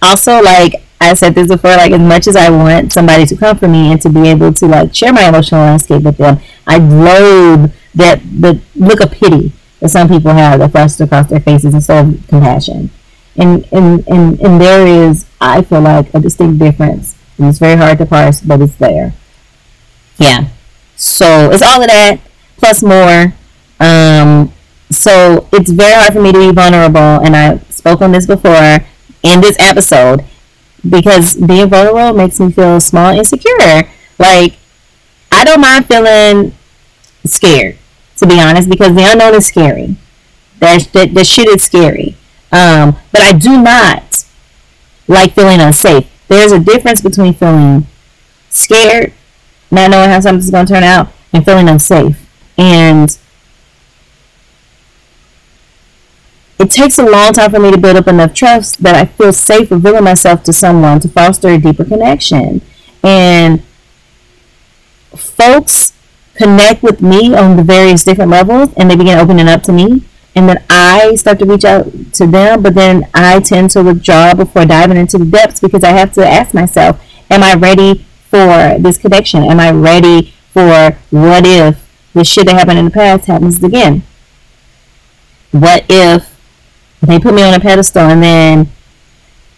also, like I said this before, like as much as I want somebody to come for me and to be able to like share my emotional landscape with them, I loathe that the look of pity that some people have that flashes across their faces instead of compassion. And and, and and there is, I feel like, a distinct difference. And it's very hard to parse, but it's there. Yeah. So it's all of that plus more. Um, so it's very hard for me to be vulnerable, and I spoke on this before in this episode because being vulnerable makes me feel small and insecure. Like I don't mind feeling scared, to be honest, because the unknown is scary. That that, that shit is scary. Um, but I do not like feeling unsafe. There's a difference between feeling scared, not knowing how something's going to turn out, and feeling unsafe. And it takes a long time for me to build up enough trust that I feel safe revealing myself to someone to foster a deeper connection. And folks connect with me on the various different levels and they begin opening up to me and then I start to reach out to them, but then I tend to withdraw before diving into the depths because I have to ask myself, am I ready for this connection? Am I ready for what if the shit that happened in the past happens again? What if they put me on a pedestal and then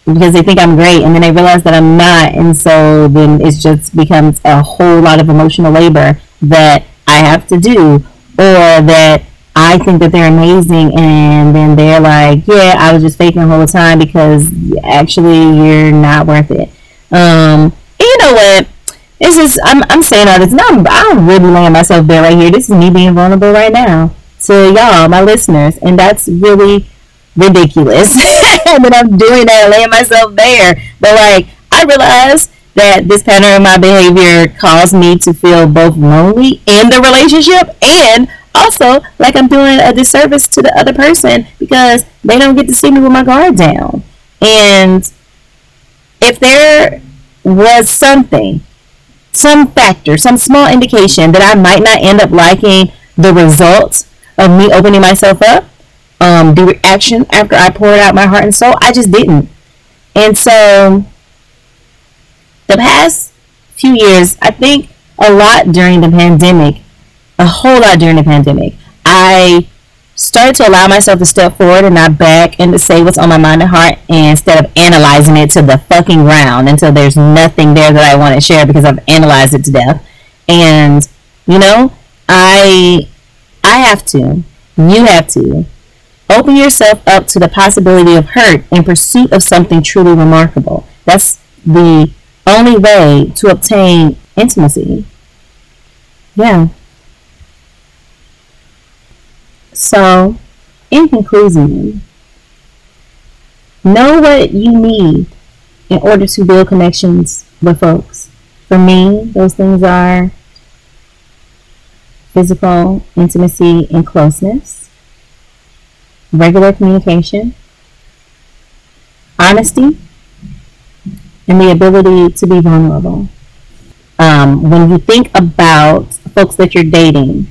because they think I'm great and then they realize that I'm not and so then it just becomes a whole lot of emotional labor that I have to do or that I think that they're amazing, and then they're like, "Yeah, I was just faking the whole time because actually you're not worth it." Um, you know what? It's just I'm I'm saying all this. Now I'm, I'm really laying myself bare right here. This is me being vulnerable right now to y'all, my listeners, and that's really ridiculous [laughs] that I'm doing that, laying myself bare. But like, I realize that this pattern of my behavior caused me to feel both lonely in the relationship and also like I'm doing a disservice to the other person because they don't get to see me with my guard down. And if there was something, some factor, some small indication that I might not end up liking the result of me opening myself up, um, the reaction after I poured out my heart and soul, I just didn't. And so the past few years, I think a lot during the pandemic a whole lot during the pandemic. I started to allow myself to step forward and not back and to say what's on my mind and heart instead of analyzing it to the fucking ground until there's nothing there that I want to share because I've analyzed it to death. And you know, I I have to, you have to open yourself up to the possibility of hurt in pursuit of something truly remarkable. That's the only way to obtain intimacy. Yeah. So, in conclusion, know what you need in order to build connections with folks. For me, those things are physical intimacy and closeness, regular communication, honesty, and the ability to be vulnerable. Um, when you think about folks that you're dating,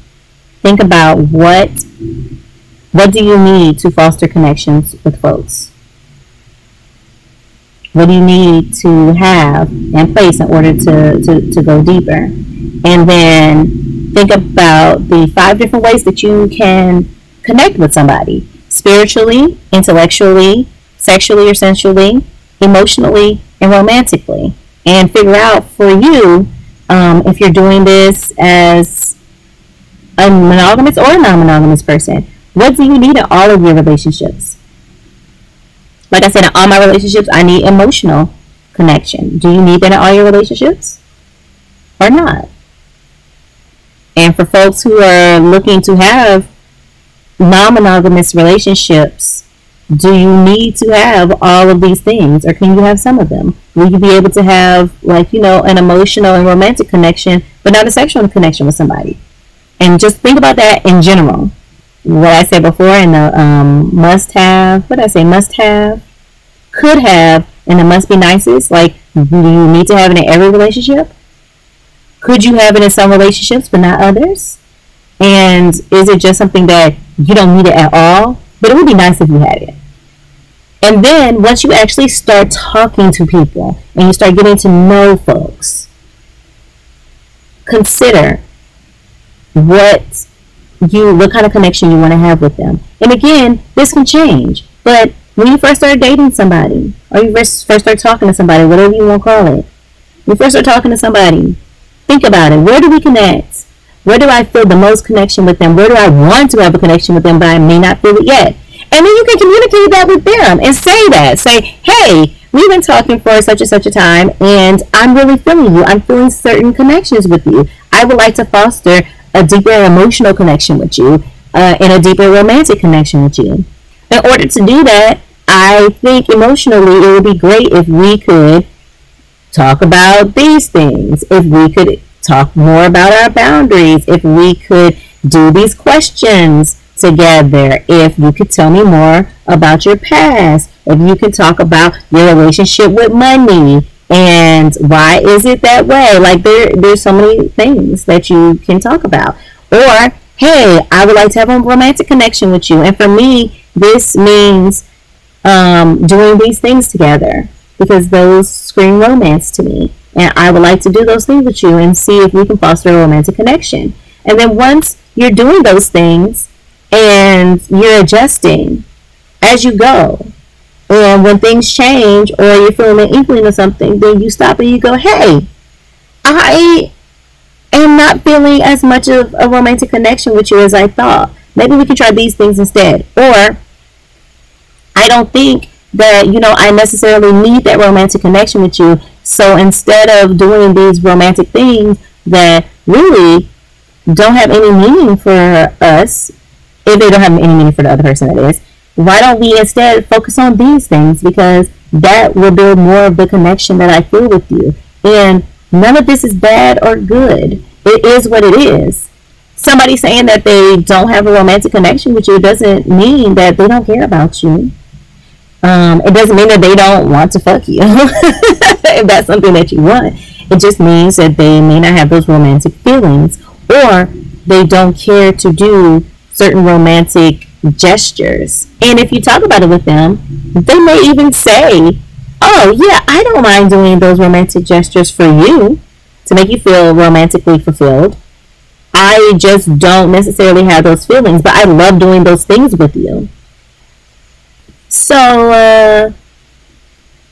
think about what what do you need to foster connections with folks? What do you need to have in place in order to, to, to go deeper? And then think about the five different ways that you can connect with somebody spiritually, intellectually, sexually or sensually, emotionally, and romantically. And figure out for you um, if you're doing this as a monogamous or a non-monogamous person. What do you need in all of your relationships? Like I said, in all my relationships, I need emotional connection. Do you need that in all your relationships? Or not? And for folks who are looking to have non-monogamous relationships, do you need to have all of these things or can you have some of them? Will you be able to have like, you know, an emotional and romantic connection, but not a sexual connection with somebody? And just think about that in general. What I said before in the um, must have, what did I say, must have, could have, and the must be nicest? Like, do you need to have it in every relationship? Could you have it in some relationships but not others? And is it just something that you don't need it at all? But it would be nice if you had it. And then once you actually start talking to people and you start getting to know folks, consider what you what kind of connection you want to have with them. And again, this can change. But when you first start dating somebody, or you first first start talking to somebody, whatever you want to call it, when you first start talking to somebody, think about it. Where do we connect? Where do I feel the most connection with them? Where do I want to have a connection with them, but I may not feel it yet? And then you can communicate that with them and say that. Say, hey, we've been talking for such and such a time, and I'm really feeling you. I'm feeling certain connections with you. I would like to foster a deeper emotional connection with you uh, and a deeper romantic connection with you. In order to do that, I think emotionally it would be great if we could talk about these things, if we could talk more about our boundaries, if we could do these questions together, if you could tell me more about your past, if you could talk about your relationship with money and why is it that way? Like there there's so many things that you can talk about. Or, hey, I would like to have a romantic connection with you. And for me, this means um, doing these things together because those scream romance to me. And I would like to do those things with you and see if we can foster a romantic connection. And then once you're doing those things and you're adjusting as you go, and when things change or you're feeling an inkling of something, then you stop and you go, hey, I am not feeling as much of a romantic connection with you as I thought. Maybe we can try these things instead. Or I don't think that, you know, I necessarily need that romantic connection with you. So instead of doing these romantic things that really don't have any meaning for us, if they don't have any meaning for the other person, that is, why don't we instead focus on these things? Because that will build more of the connection that I feel with you. And none of this is bad or good. It is what it is. Somebody saying that they don't have a romantic connection with you doesn't mean that they don't care about you. Um, it doesn't mean that they don't want to fuck you [laughs] if that's something that you want. It just means that they may not have those romantic feelings or they don't care to do certain romantic gestures. And if you talk about it with them, they may even say, Oh, yeah, I don't mind doing those romantic gestures for you to make you feel romantically fulfilled. I just don't necessarily have those feelings, but I love doing those things with you. So, uh,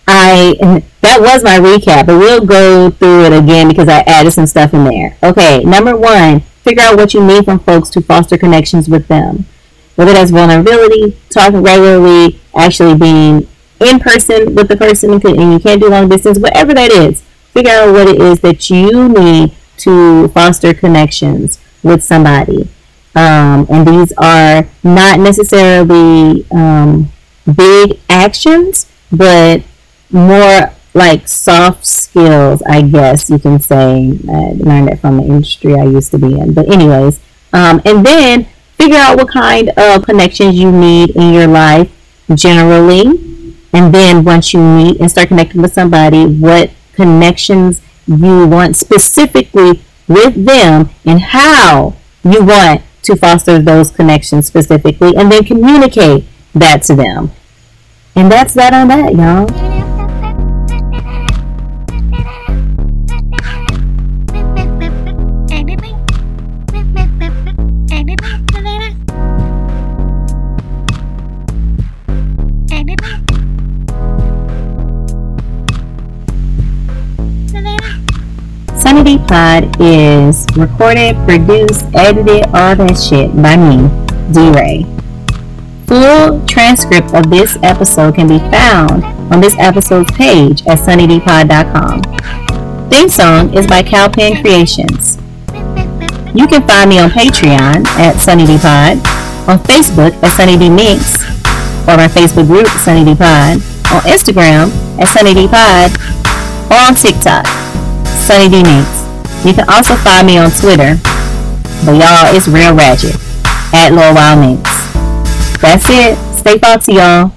I that was my recap, but we'll go through it again because I added some stuff in there. Okay, number one, figure out what you need from folks to foster connections with them. Whether that's vulnerability, talking regularly, actually being in person with the person, and you can't do long distance, whatever that is, figure out what it is that you need to foster connections with somebody. Um, and these are not necessarily um, big actions, but more like soft skills, I guess you can say. I learned it from the industry I used to be in. But, anyways, um, and then figure out what kind of connections you need in your life generally. And then once you meet and start connecting with somebody, what connections you want specifically with them and how you want to foster those connections specifically, and then communicate that to them. And that's that on that, y'all. D Pod is recorded, produced, edited, all that shit by me, Dee Ray. Full transcript of this episode can be found on this episode's page at sunnydpod.com. Theme song is by Calpen Creations. You can find me on Patreon at Sunny Pod, on Facebook at Sunny D Mix, or my Facebook group Sunny Pod, on Instagram at Sunny Pod, or on TikTok Sunny D Mix. You can also find me on Twitter, but y'all, it's real ratchet at Lil Wild Mix. That's it. Stay salty, y'all.